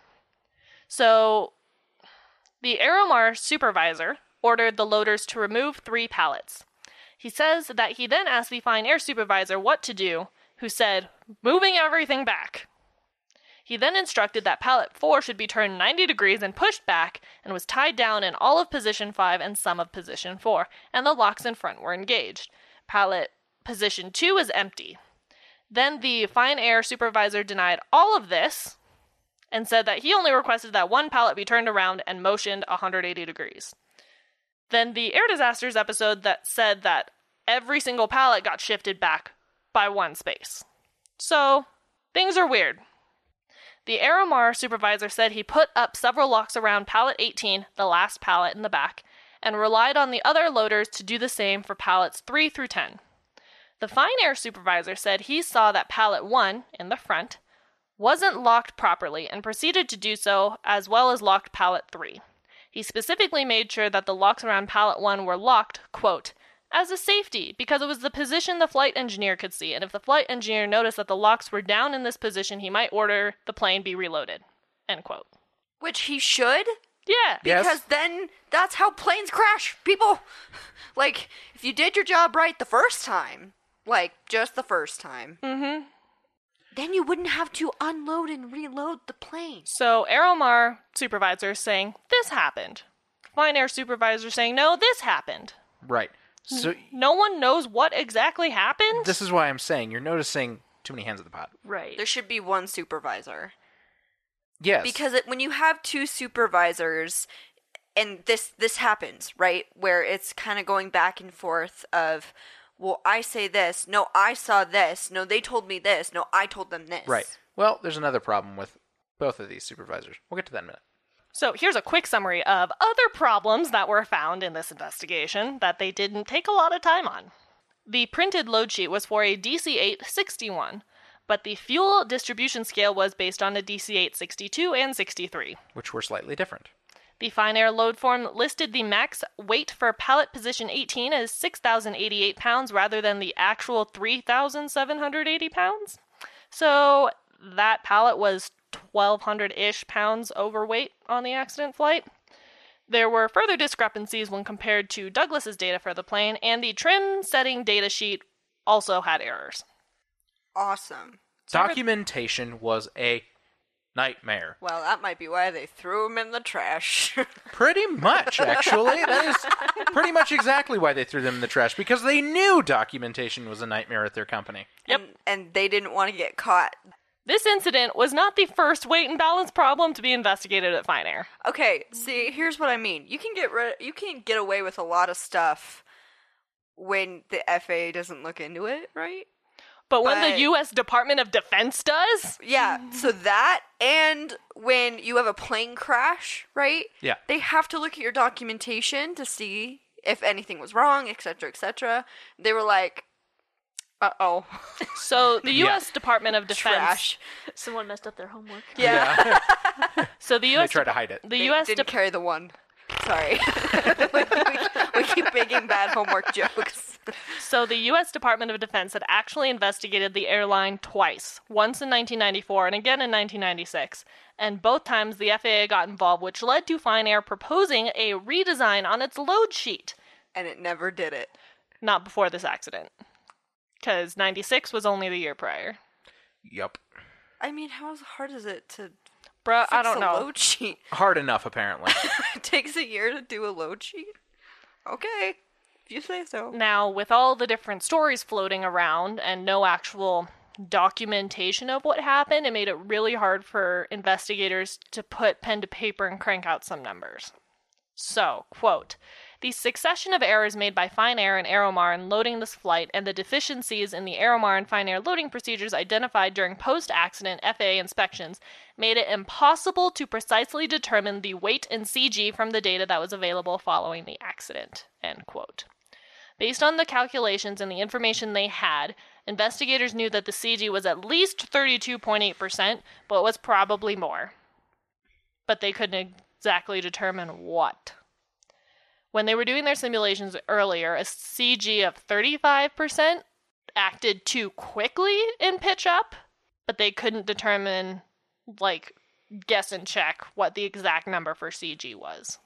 Speaker 3: So, the Aeromar supervisor ordered the loaders to remove three pallets. He says that he then asked the fine air supervisor what to do, who said, moving everything back. He then instructed that pallet 4 should be turned 90 degrees and pushed back, and was tied down in all of position 5 and some of position 4, and the locks in front were engaged. Pallet position 2 was empty. Then the fine air supervisor denied all of this and said that he only requested that one pallet be turned around and motioned 180 degrees. Then the air disasters episode that said that every single pallet got shifted back by one space. So, things are weird. The Aeromar supervisor said he put up several locks around pallet 18, the last pallet in the back, and relied on the other loaders to do the same for pallets 3 through 10. The Fine Air supervisor said he saw that pallet 1, in the front, wasn't locked properly and proceeded to do so as well as locked pallet 3. He specifically made sure that the locks around pallet 1 were locked, quote, as a safety, because it was the position the flight engineer could see, and if the flight engineer noticed that the locks were down in this position, he might order the plane be reloaded. End quote.
Speaker 2: Which he should,
Speaker 3: Yeah.
Speaker 1: Yes.
Speaker 2: because then that's how planes crash, people. Like, if you did your job right the first time, like just the first time,
Speaker 3: Mm-hmm.
Speaker 2: Then you wouldn't have to unload and reload the plane.
Speaker 3: So Aeromar supervisor is saying this happened. Fine Air supervisor saying no, this happened.
Speaker 1: Right. So
Speaker 3: No one knows what exactly happened.
Speaker 1: this is why I'm saying you're noticing too many hands at the pot.
Speaker 4: Right.
Speaker 2: There should be one supervisor.
Speaker 1: Yes.
Speaker 2: because it, when you have two supervisors and this this happens right where it's kind of going back and forth of well i say this no i saw this no they told me this no i told them this
Speaker 1: Right. Well, there's another problem with both of these supervisors. We'll get to that in a minute.
Speaker 3: So here's a quick summary of other problems that were found in this investigation that they didn't take a lot of time on. The printed load sheet was for a DC 861, but the fuel distribution scale was based on a DC 862 and 63.
Speaker 1: Which were slightly different.
Speaker 3: The Fine Air load form listed the max weight for pallet position 18 as 6,088 pounds rather than the actual 3,780 pounds. So that pallet was 1,200 ish pounds overweight on the accident flight. There were further discrepancies when compared to Douglas's data for the plane, and the trim setting data sheet also had errors.
Speaker 2: awesome
Speaker 1: Documentation was a nightmare.
Speaker 2: well that might be why they threw him in the trash
Speaker 1: Pretty much, actually. that is pretty much exactly why they threw them in the trash because they knew documentation was a nightmare at their company.
Speaker 3: Yep.
Speaker 2: and, and they didn't want to get caught
Speaker 3: This incident was not the first weight and balance problem to be investigated at Fine Air.
Speaker 2: Okay, see, here's what I mean. You can get rid you can get away with a lot of stuff when the FAA doesn't look into it, right?
Speaker 3: But when
Speaker 2: But-
Speaker 3: the U.S. Department of Defense does,
Speaker 2: Yeah, so that and when you have a plane crash, right?
Speaker 1: Yeah.
Speaker 2: They have to look at your documentation to see if anything was wrong, etc., etc. They were like, "Uh-oh,
Speaker 3: so the
Speaker 1: Yeah.
Speaker 3: U.S. Department of Defense,
Speaker 2: trash."
Speaker 4: Someone messed up their homework.
Speaker 2: Yeah.
Speaker 3: so the U.S.
Speaker 1: they
Speaker 3: U.S.
Speaker 1: try to hide it.
Speaker 3: the
Speaker 2: They
Speaker 3: U.S.
Speaker 2: didn't
Speaker 3: Dep-
Speaker 2: carry the one. Sorry. we, we- we keep making bad homework jokes.
Speaker 3: so the U.S. Department of Defense had actually investigated the airline twice, once in 1994 and again in 1996, and both times the FAA got involved, which led to Fine Air proposing a redesign on its load sheet.
Speaker 2: And it never did it.
Speaker 3: Not before this accident, because 96 was only the year prior.
Speaker 1: Yup.
Speaker 2: I mean, how hard is it to
Speaker 3: Bruh, I don't
Speaker 2: a
Speaker 3: know.
Speaker 2: load sheet?
Speaker 1: Hard enough, apparently.
Speaker 2: it takes a year to do a load sheet. Okay, if you say so.
Speaker 3: Now, with all the different stories floating around and no actual documentation of what happened, it made it really hard for investigators to put pen to paper and crank out some numbers. So, quote, the succession of errors made by Fine Air and Aeromar in loading this flight and the deficiencies in the Aeromar and Fine Air loading procedures identified during post accident FAA inspections made it impossible to precisely determine the weight and CG from the data that was available following the accident. End quote. Based on the calculations and the information they had, investigators knew that the CG was at least 32.8%, but was probably more. But they couldn't exactly determine what. When they were doing their simulations earlier, a CG of 35% acted too quickly in pitch up, but they couldn't determine, like, guess and check what the exact number for CG was.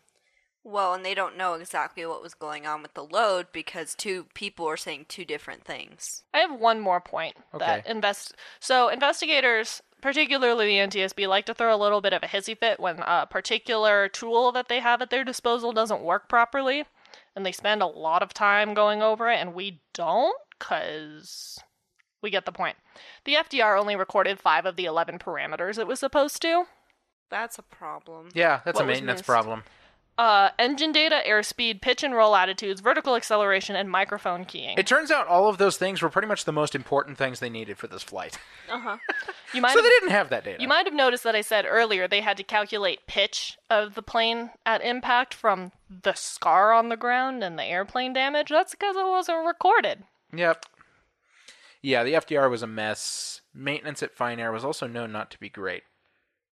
Speaker 2: Well, and they don't know exactly what was going on with the load because two people are saying two different things.
Speaker 3: I have one more point that
Speaker 1: Okay.
Speaker 3: invest. So investigators, particularly the NTSB, like to throw a little bit of a hissy fit when a particular tool that they have at their disposal doesn't work properly, and they spend a lot of time going over it, and we don't because we get the point. The FDR only recorded five of the 11 parameters it was supposed to.
Speaker 2: That's a problem.
Speaker 1: Yeah, that's
Speaker 4: What
Speaker 1: a maintenance problem.
Speaker 3: Uh, engine data, airspeed, pitch and roll attitudes, vertical acceleration, and microphone keying.
Speaker 1: It turns out all of those things were pretty much the most important things they needed for this flight.
Speaker 4: Uh huh.
Speaker 3: you might
Speaker 1: So
Speaker 3: have,
Speaker 1: they didn't have that data.
Speaker 3: you might have noticed that I said earlier they had to calculate pitch of the plane at impact from the scar on the ground and the airplane damage. That's because it wasn't recorded.
Speaker 1: Yep. Yeah, the FDR was a mess. Maintenance at Fine Air was also known not to be great.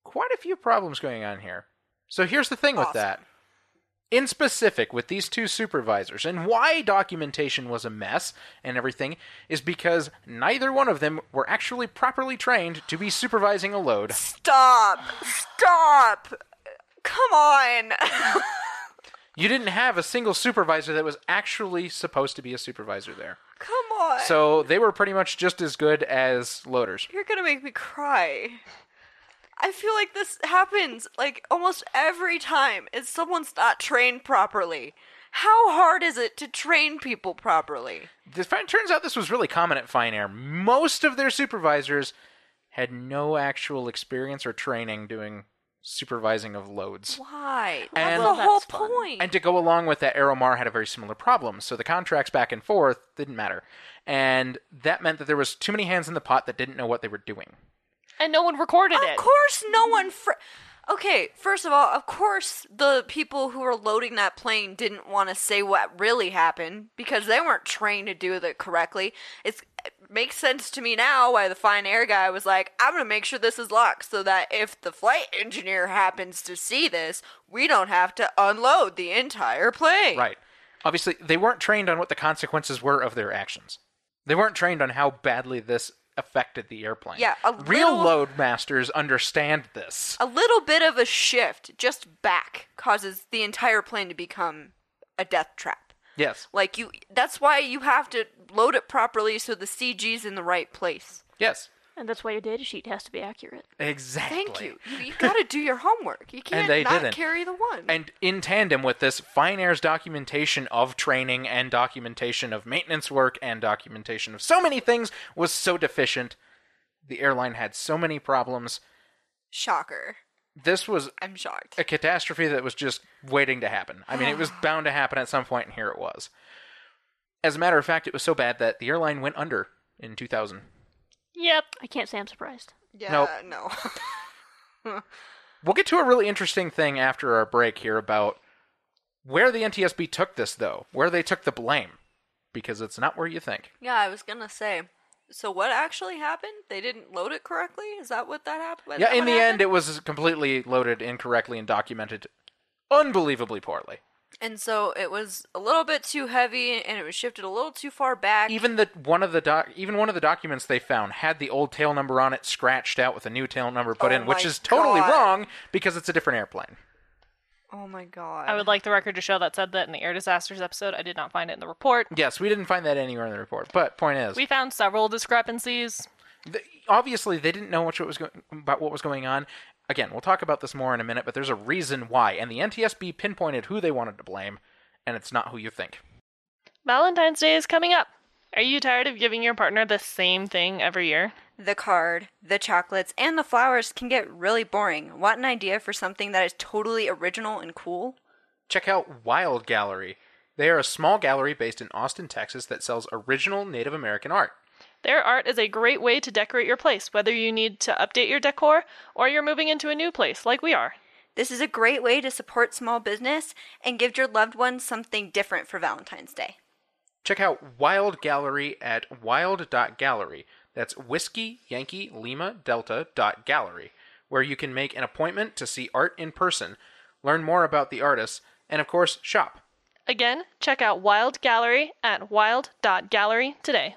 Speaker 1: Quite a few problems going on here. So here's the thing with that. In specific, with these two supervisors, and why documentation was a mess and everything, is because neither one of them were actually properly trained to be supervising a load.
Speaker 2: Stop! Stop! Come on!
Speaker 1: You didn't have a single supervisor that was actually supposed to be a supervisor there.
Speaker 2: Come on!
Speaker 1: So they were pretty much just as good as loaders.
Speaker 2: You're gonna make me cry. I feel like this happens like almost every time is someone's not trained properly. How hard is it to train people properly?
Speaker 1: This turns out this was really common at Fine Air. Most of their supervisors had no actual experience or training doing supervising of loads.
Speaker 2: Why?
Speaker 1: And-
Speaker 2: That's the whole
Speaker 3: that's fun.
Speaker 2: point.
Speaker 1: And to go along with that, Aeromar had a very similar problem. So the contracts back and forth didn't matter. And that meant that there was too many hands in the pot that didn't know what they were doing.
Speaker 3: And no one recorded
Speaker 2: of
Speaker 3: it.
Speaker 2: Of course, no one. Fr- okay, first of all, of course, the people who were loading that plane didn't want to say what really happened because they weren't trained to do it correctly. It's, it makes sense to me now why the fine air guy was like, "I'm gonna make sure this is locked so that if the flight engineer happens to see this, we don't have to unload the entire plane."
Speaker 1: Right. Obviously, they weren't trained on what the consequences were of their actions. They weren't trained on how badly this affected the airplane.
Speaker 2: Yeah, a
Speaker 1: Real
Speaker 2: little-
Speaker 1: load masters understand this.
Speaker 2: A little bit of a shift just back causes the entire plane to become a death trap.
Speaker 1: Yes.
Speaker 2: Like you that's why you have to load it properly so the CG's in the right place.
Speaker 1: Yes.
Speaker 4: And that's why your data sheet has to be accurate.
Speaker 1: Exactly.
Speaker 2: Thank you. You, you got to do your homework. You can't and
Speaker 1: they
Speaker 2: not
Speaker 1: didn't.
Speaker 2: carry the one.
Speaker 1: And in tandem with this, Fine Air's documentation of training and documentation of maintenance work and documentation of so many things was so deficient. The airline had so many problems.
Speaker 2: Shocker.
Speaker 1: This was
Speaker 2: I'm shocked.
Speaker 1: a catastrophe that was just waiting to happen. I mean, it was bound to happen at some point, and here it was. As a matter of fact, it was so bad that the airline went under in 2000.
Speaker 3: Yep.
Speaker 4: I can't say I'm surprised.
Speaker 2: Yeah,
Speaker 1: Nope.
Speaker 2: no.
Speaker 1: We'll get to a really interesting thing after our break here about where the NTSB took this, though, where they took the blame, because it's not where you think.
Speaker 2: yeah, I was going to say. So what actually happened? They didn't load it correctly? Is that what that happened?
Speaker 1: Yeah, in the end, it was completely loaded incorrectly and documented unbelievably poorly.
Speaker 2: And so it was a little bit too heavy and it was shifted a little too far back.
Speaker 1: Even the one of the doc, even one of the documents they found had the old tail number on it scratched out with a new tail number put
Speaker 2: Oh
Speaker 1: in, which is totally
Speaker 2: God.
Speaker 1: wrong because it's a different airplane.
Speaker 2: Oh my god.
Speaker 3: I would like the record to show that said that in the air disasters episode. I did not find it in the report.
Speaker 1: Yes, we didn't find that anywhere in the report. But point is,
Speaker 3: We found several discrepancies.
Speaker 1: th- obviously they didn't know much what was go- about what was going on. Again, we'll talk about this more in a minute, but there's a reason why, and the NTSB pinpointed who they wanted to blame, and it's not who you think.
Speaker 3: Valentine's Day is coming up. Are you tired of giving your partner the same thing every year?
Speaker 2: The card, the chocolates, and the flowers can get really boring. Want an idea for something that is totally original and cool?
Speaker 1: Check out Wild Gallery. They are a small gallery based in Austin, Texas that sells original Native American art.
Speaker 3: Their art is a great way to decorate your place, whether you need to update your decor or you're moving into a new place like we are.
Speaker 2: This is a great way to support small business and give your loved ones something different for Valentine's Day.
Speaker 1: Check out Wild Gallery at wild.gallery. That's Whiskey Yankee Lima Delta dot gallery, where you can make an appointment to see art in person, learn more about the artists, and of course, shop.
Speaker 3: Again, check out Wild Gallery at wild.gallery today.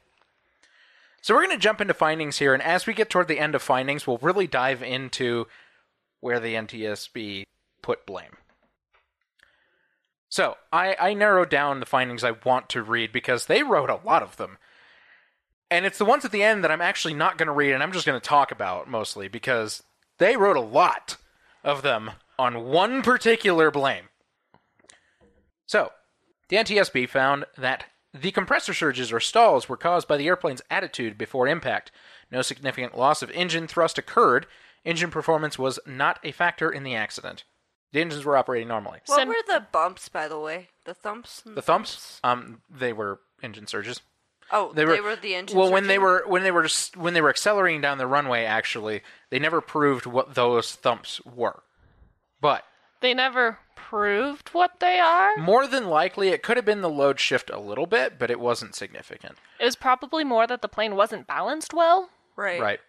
Speaker 1: So we're going to jump into findings here, and as we get toward the end of findings, we'll really dive into where the NTSB put blame. So I, I narrowed down the findings I want to read because they wrote a lot of them. And it's the ones at the end that I'm actually not going to read, and I'm just going to talk about mostly because they wrote a lot of them on one particular blame. So, the NTSB found that the compressor surges or stalls were caused by the airplane's attitude before impact. No significant loss of engine thrust occurred. Engine performance was not a factor in the accident. The engines were operating normally.
Speaker 2: What
Speaker 3: Sen-
Speaker 2: were the bumps, by the way? The thumps? and
Speaker 1: The thumps, um, they were engine surges.
Speaker 2: Oh,
Speaker 1: They were,
Speaker 2: the engine.
Speaker 1: Well, when they were when they were s- when they were accelerating down the runway, actually, they never proved what those thumps were. But
Speaker 3: They never proved what they are.
Speaker 1: more than likely, it could have been the load shift a little bit, but it wasn't significant.
Speaker 3: It was probably more that the plane wasn't balanced well.
Speaker 2: Right.
Speaker 1: Right.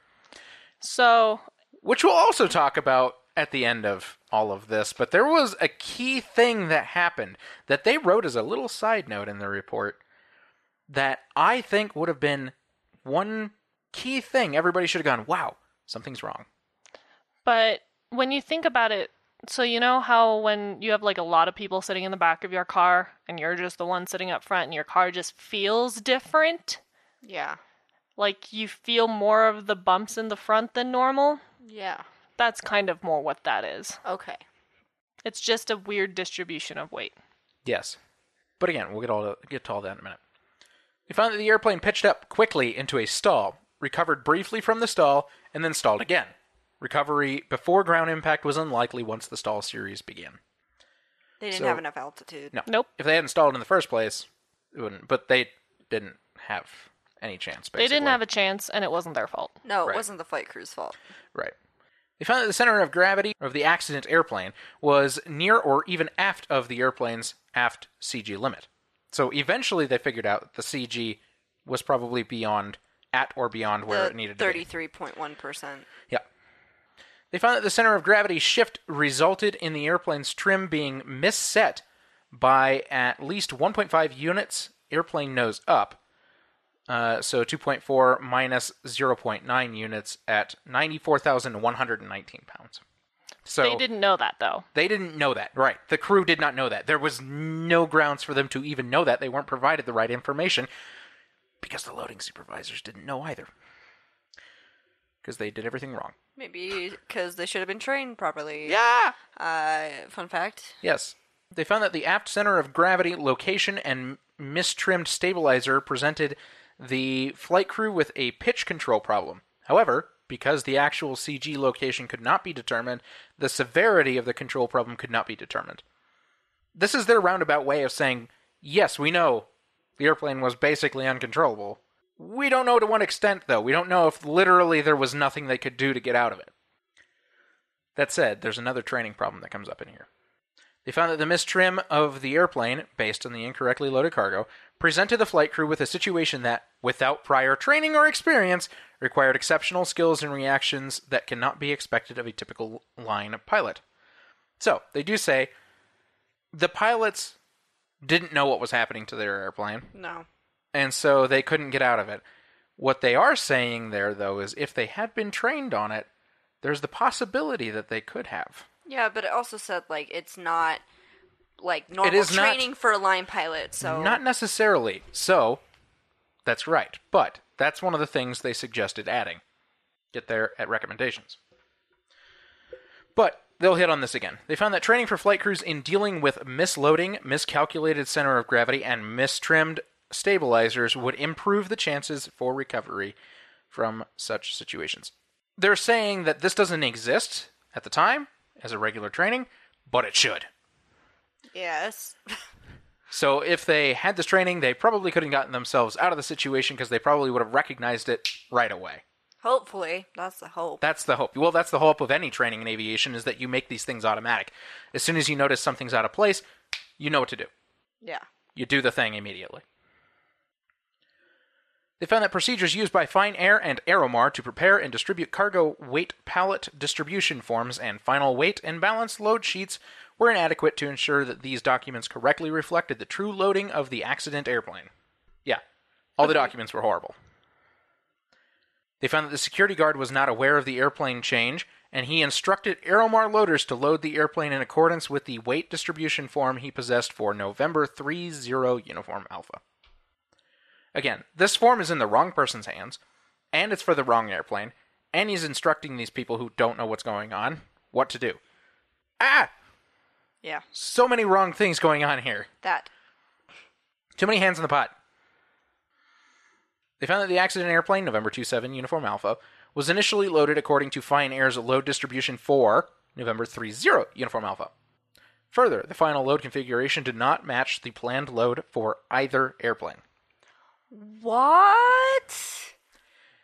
Speaker 3: So
Speaker 1: which we'll also talk about at the end of all of this. But there was a key thing that happened that they wrote as a little side note in the report that I think would have been one key thing everybody should have gone, wow, something's wrong.
Speaker 3: But when you think about it, so you know how when you have like a lot of people sitting in the back of your car and you're just the one sitting up front and your car just feels different?
Speaker 2: Yeah.
Speaker 3: Like you feel more of the bumps in the front than normal?
Speaker 2: Yeah.
Speaker 3: That's kind of more what that is.
Speaker 2: Okay.
Speaker 3: It's just a weird distribution of weight.
Speaker 1: Yes. But again, we'll get all to, get to all that in a minute. They found that the airplane pitched up quickly into a stall, recovered briefly from the stall, and then stalled again. Recovery before ground impact was unlikely once the stall series began.
Speaker 2: They didn't
Speaker 1: So-
Speaker 2: have enough altitude.
Speaker 1: No.
Speaker 3: Nope.
Speaker 1: If they hadn't stalled in the first place, it wouldn't. But they didn't have any chance. Basically.
Speaker 3: They didn't have a chance and it wasn't their fault.
Speaker 2: No, it
Speaker 1: Right.
Speaker 2: wasn't the flight crew's fault.
Speaker 1: Right. They found that the center of gravity of the accident airplane was near or even aft of the airplane's aft CG limit. So eventually they figured out that the CG was probably beyond, at or beyond where
Speaker 2: the
Speaker 1: it needed to be.
Speaker 2: thirty-three point one percent.
Speaker 1: Yeah. They found that the center of gravity shift resulted in the airplane's trim being misset by at least 1.5 units airplane nose up. Uh, so 2.4 minus 0.9 units at 94,119 pounds. So
Speaker 3: they didn't know that though.
Speaker 1: they didn't know that. Right. The crew did not know that. There was no grounds for them to even know that. They weren't provided the right information because the loading supervisors didn't know either. Because they did everything wrong.
Speaker 2: Maybe because they should have been trained properly.
Speaker 1: Yeah.
Speaker 2: Uh, fun fact.
Speaker 1: Yes. They found that the aft center of gravity location and mistrimmed stabilizer presented the flight crew with a pitch control problem. However, because the actual CG location could not be determined, the severity of the control problem could not be determined. This is their roundabout way of saying, yes, we know the airplane was basically uncontrollable. We don't know to what extent, though. We don't know if literally there was nothing they could do to get out of it. That said, there's another training problem that comes up in here. They found that the mistrim of the airplane, based on the incorrectly loaded cargo, presented the flight crew with a situation that, without prior training or experience, required exceptional skills and reactions that cannot be expected of a typical line pilot. So, they do say the pilots didn't know what was happening to their airplane,
Speaker 2: No.
Speaker 1: And so they couldn't get out of it. What they are saying there, though, is if they had been trained on it, there's the possibility that they could have.
Speaker 2: Yeah, but it also said like it's not like normal
Speaker 1: is not-
Speaker 2: training for a line pilot. So
Speaker 1: Not necessarily. So, that's right. But that's one of the things they suggested adding. Get there at recommendations. But they'll hit on this again. They found that training for flight crews in dealing with misloading, miscalculated center of gravity, and mistrimmed stabilizers would improve the chances for recovery from such situations. They're saying that this doesn't exist at the time as a regular training, but it should.
Speaker 2: yes.
Speaker 1: So if they had this training, they probably could have gotten themselves out of the situation because they probably would have recognized it right away.
Speaker 2: Hopefully, that's the hope.
Speaker 1: That's the hope. Well, that's the hope of any training in aviation is that you make these things automatic. As soon as you notice something's out of place, you know what to do.
Speaker 2: yeah.
Speaker 1: You do the thing immediately. They found that procedures used by Fine Air and Aeromar to prepare and distribute cargo weight pallet distribution forms and final weight and balance load sheets were inadequate to ensure that these documents correctly reflected the true loading of the accident airplane. Yeah, all the documents were horrible. They found that the security guard was not aware of the airplane change, and he instructed Aeromar loaders to load the airplane in accordance with the weight distribution form he possessed for November 30 Uniform Alpha. Again, this form is in the wrong person's hands, and it's for the wrong airplane, and he's instructing these people who don't know what's going on what to do. Ah!
Speaker 2: Yeah,
Speaker 1: So many wrong things going on here.
Speaker 2: that.
Speaker 1: Too many hands in the pot. They found that the accident airplane, November 27 Uniform Alpha, was initially loaded according to Fine Air's load distribution for November 30 Uniform Alpha. Further, the final load configuration did not match the planned load for either airplane.
Speaker 2: What?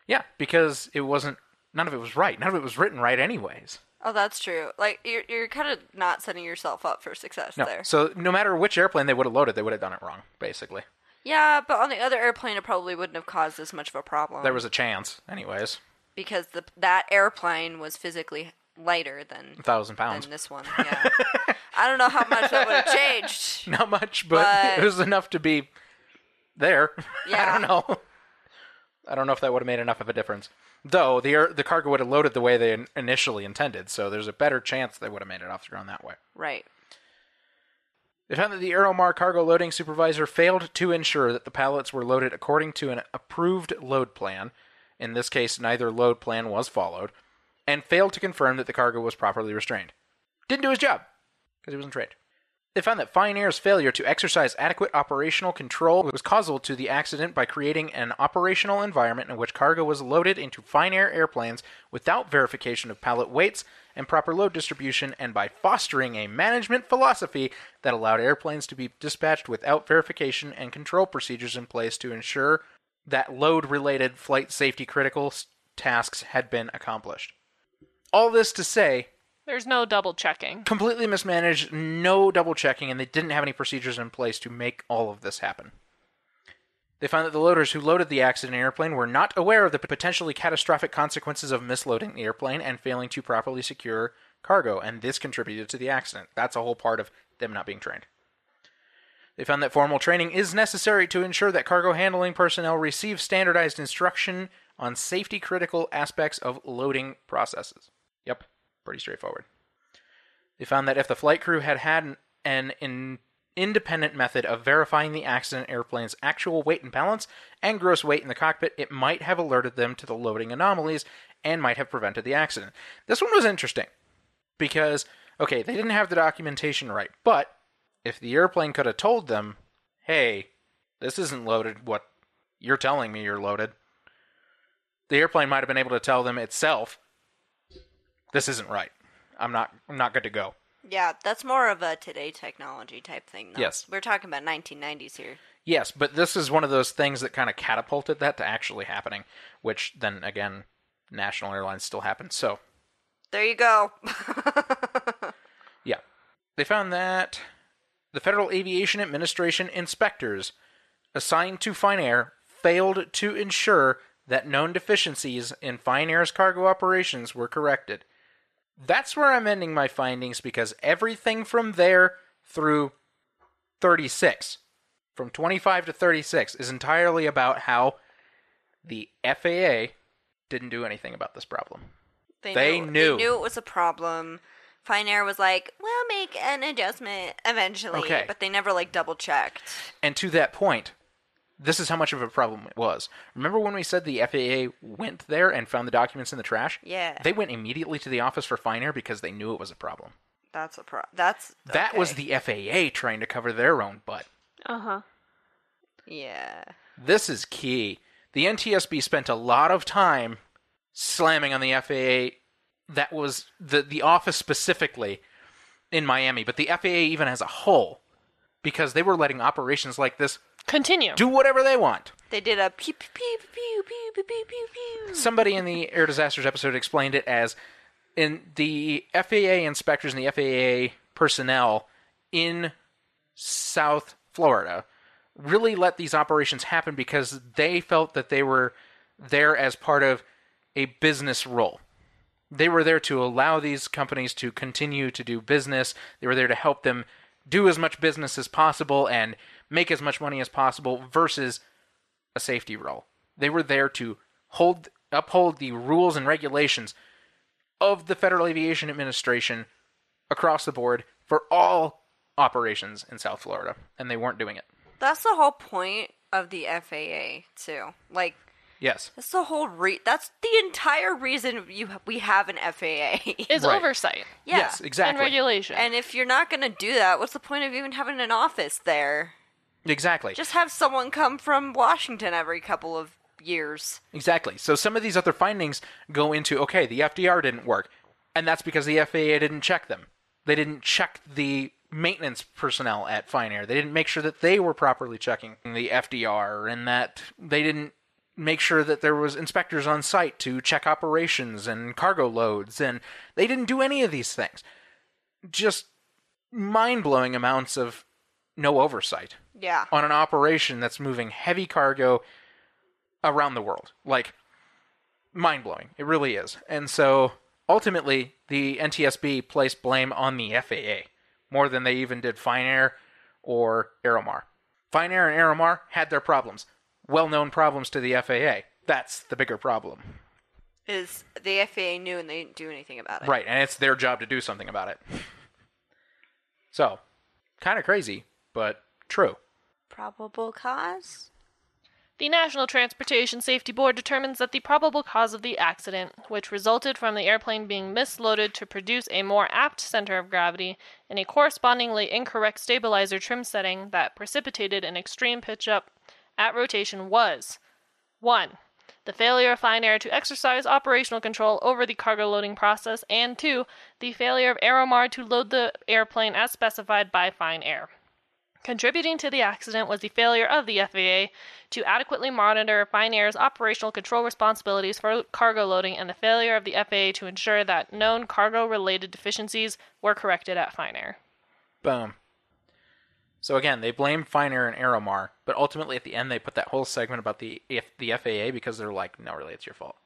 Speaker 1: Yeah, because it wasn't, none of it was right. None of it was written right, anyways.
Speaker 2: Oh, that's true. Like you're you're kind of not setting yourself up for success
Speaker 1: No.
Speaker 2: there.
Speaker 1: So, no matter which airplane they would have loaded, they would have done it wrong, basically.
Speaker 2: Yeah, but on the other airplane, it probably wouldn't have caused as much of a problem.
Speaker 1: There was a chance, anyways.
Speaker 2: because the that airplane was physically lighter than
Speaker 1: A thousand pounds.
Speaker 2: than this one. Yeah, I don't know how much that would have changed.
Speaker 1: Not much, but,
Speaker 2: But-
Speaker 1: it was enough to be there.
Speaker 2: Yeah.
Speaker 1: I don't know. I don't know if that would have made enough of a difference. Though the the cargo would have loaded the way they in- initially intended, so there's a better chance they would have made it off the ground that way.
Speaker 2: Right.
Speaker 1: They found that the Aeromar cargo loading supervisor failed to ensure that the pallets were loaded according to an approved load plan. In this case, neither load plan was followed, and failed to confirm that the cargo was properly restrained. Didn't do his job because he wasn't trained. They found that Fine Air's failure to exercise adequate operational control was causal to the accident by creating an operational environment in which cargo was loaded into Fine Air airplanes without verification of pallet weights and proper load distribution, and by fostering a management philosophy that allowed airplanes to be dispatched without verification and control procedures in place to ensure that load related flight safety critical tasks had been accomplished. All this to say,
Speaker 3: There's no double checking.
Speaker 1: completely mismanaged, no double checking, and they didn't have any procedures in place to make all of this happen. They found that the loaders who loaded the accident airplane were not aware of the potentially catastrophic consequences of misloading the airplane and failing to properly secure cargo, and this contributed to the accident. That's a whole part of them not being trained. They found that formal training is necessary to ensure that cargo handling personnel receive standardized instruction on safety critical aspects of loading processes. Yep, pretty straightforward. They found that if the flight crew had had an, an in, independent method of verifying the accident airplane's actual weight and balance and gross weight in the cockpit, it might have alerted them to the loading anomalies and might have prevented the accident. This one was interesting because, okay, they didn't have the documentation right, but if the airplane could have told them, hey, this isn't loaded what you're telling me you're loaded, the airplane might have been able to tell them itself, this isn't right. I'm not I'm not good to go.
Speaker 2: Yeah, that's more of a today technology type thing. Though.
Speaker 1: Yes.
Speaker 2: we're talking about 1990s here.
Speaker 1: Yes, but this is one of those things that kind of catapulted that to actually happening, which then again, National Airlines still happens. So,
Speaker 2: There you go.
Speaker 1: yeah. They found that the Federal Aviation Administration inspectors assigned to Fine Air failed to ensure that known deficiencies in Fine Air's cargo operations were corrected. That's where I'm ending my findings because everything from there through 36, from 25 to 36, is entirely about how the FAA didn't do anything about this problem. They knew.
Speaker 2: They knew it was a problem. Fine Air was like, "We'll make an adjustment eventually,"
Speaker 1: Okay.
Speaker 2: but they never like double checked.
Speaker 1: And to that point, this is how much of a problem it was. Remember when we said the FAA went there and found the documents in the trash?
Speaker 2: Yeah.
Speaker 1: They went immediately to the office for Fine Air because they knew it was a problem.
Speaker 2: That's a pro. That's
Speaker 1: That was the FAA trying to cover their own butt.
Speaker 4: Uh huh.
Speaker 2: yeah.
Speaker 1: This is key. The NTSB spent a lot of time slamming on the FAA. That was the the office specifically in Miami, but the FAA even as a whole, because they were letting operations like this
Speaker 3: Continue.
Speaker 1: do whatever they want.
Speaker 2: They did a pew pew pew pew pew pew pew pew pew.
Speaker 1: Somebody in the air disasters episode explained it as in the FAA inspectors and the FAA personnel in South Florida really let these operations happen because they felt that they were there as part of a business role. They were there to allow these companies to continue to do business. They were there to help them do as much business as possible and make as much money as possible versus a safety role. They were there to hold uphold the rules and regulations of the Federal Aviation Administration across the board for all operations in South Florida, and they weren't doing it.
Speaker 2: That's the whole point of the FAA too. Like
Speaker 1: Yes.
Speaker 2: that's the whole re. That's the entire reason you we have an FAA.
Speaker 3: Is
Speaker 1: Right.
Speaker 3: oversight
Speaker 2: yeah.
Speaker 1: Yes, exactly.
Speaker 3: and regulation.
Speaker 2: And if you're not gonna do that, what's the point of even having an office there?
Speaker 1: Exactly.
Speaker 2: Just have someone come from Washington every couple of years.
Speaker 1: Exactly. So some of these other findings go into okay, the FDR didn't work, and that's because the FAA didn't check them. They didn't check the maintenance personnel at Fine Air. They didn't make sure that they were properly checking the FDR, and that they didn't make sure that there was inspectors on site to check operations and cargo loads, and they didn't do any of these things. Just mind-blowing amounts of no oversight
Speaker 2: Yeah.
Speaker 1: on an operation that's moving heavy cargo around the world. Like, mind blowing. It really is. And so, ultimately, the NTSB placed blame on the FAA more than they even did Fine Air or Aeromar. Fine Air and Aeromar had their problems, well known problems to the FAA. That's the bigger problem.
Speaker 2: Is the FAA knew and they didn't do anything about it?
Speaker 1: Right, and it's their job to do something about it. So, kind of crazy, but true.
Speaker 2: Probable cause.
Speaker 3: The National Transportation Safety Board determines that the probable cause of the accident, which resulted from the airplane being misloaded to produce a more aft center of gravity and a correspondingly incorrect stabilizer trim setting that precipitated an extreme pitch up at rotation, was 1. The failure of Fine Air to exercise operational control over the cargo loading process, and 2. The failure of Aeromar to load the airplane as specified by Fine Air. Contributing to the accident was the failure of the FAA to adequately monitor Fine Air's operational control responsibilities for cargo loading and the failure of the FAA to ensure that known cargo related deficiencies were corrected at Fine Air.
Speaker 1: Boom. So again, they blame Fine Air and Aeromar, but ultimately at the end they put that whole segment about the F- the FAA because they're like, no, really, it's your fault.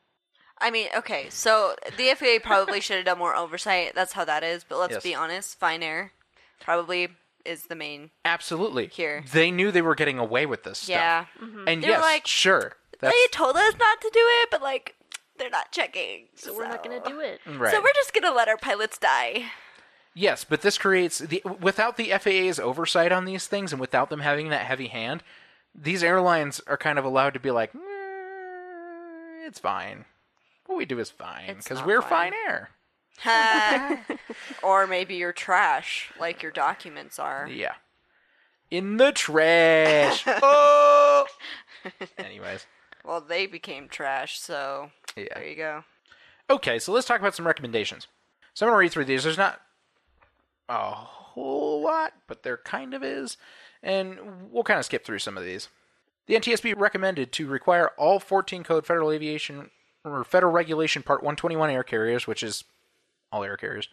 Speaker 2: I mean, okay, so the FAA probably should have done more oversight. That's how that is. But let's
Speaker 1: Yes.
Speaker 2: be honest, Fine Air probably is the main.
Speaker 1: Absolutely.
Speaker 2: Here.
Speaker 1: They knew they were getting away with this
Speaker 2: Yeah.
Speaker 1: stuff. And
Speaker 2: They were
Speaker 1: yes,
Speaker 2: like,
Speaker 1: sure. That's
Speaker 2: They told us not to do it, but like they're not checking.
Speaker 4: So we're not gonna do it.
Speaker 1: right.
Speaker 2: So we're just gonna let our pilots die.
Speaker 1: Yes, but this creates the without the FAA's oversight on these things and without them having that heavy hand, these airlines are kind of allowed to be like, "Mm, it's fine. What we do is fine because we're
Speaker 2: fine."
Speaker 1: fine air.
Speaker 2: or maybe you're trash, like your documents are.
Speaker 1: Yeah. In the trash. oh. Anyways,
Speaker 2: Well, they became trash, so
Speaker 1: Yeah.
Speaker 2: there you go.
Speaker 1: okay, so let's talk about some recommendations. So I'm gonna read through these. There's not a whole lot, but there kind of is, and we'll kind of skip through some of these. The NTSB recommended to require all 14 code Federal Aviation or Federal Regulation Part 121 air carriers, which is all air carriers,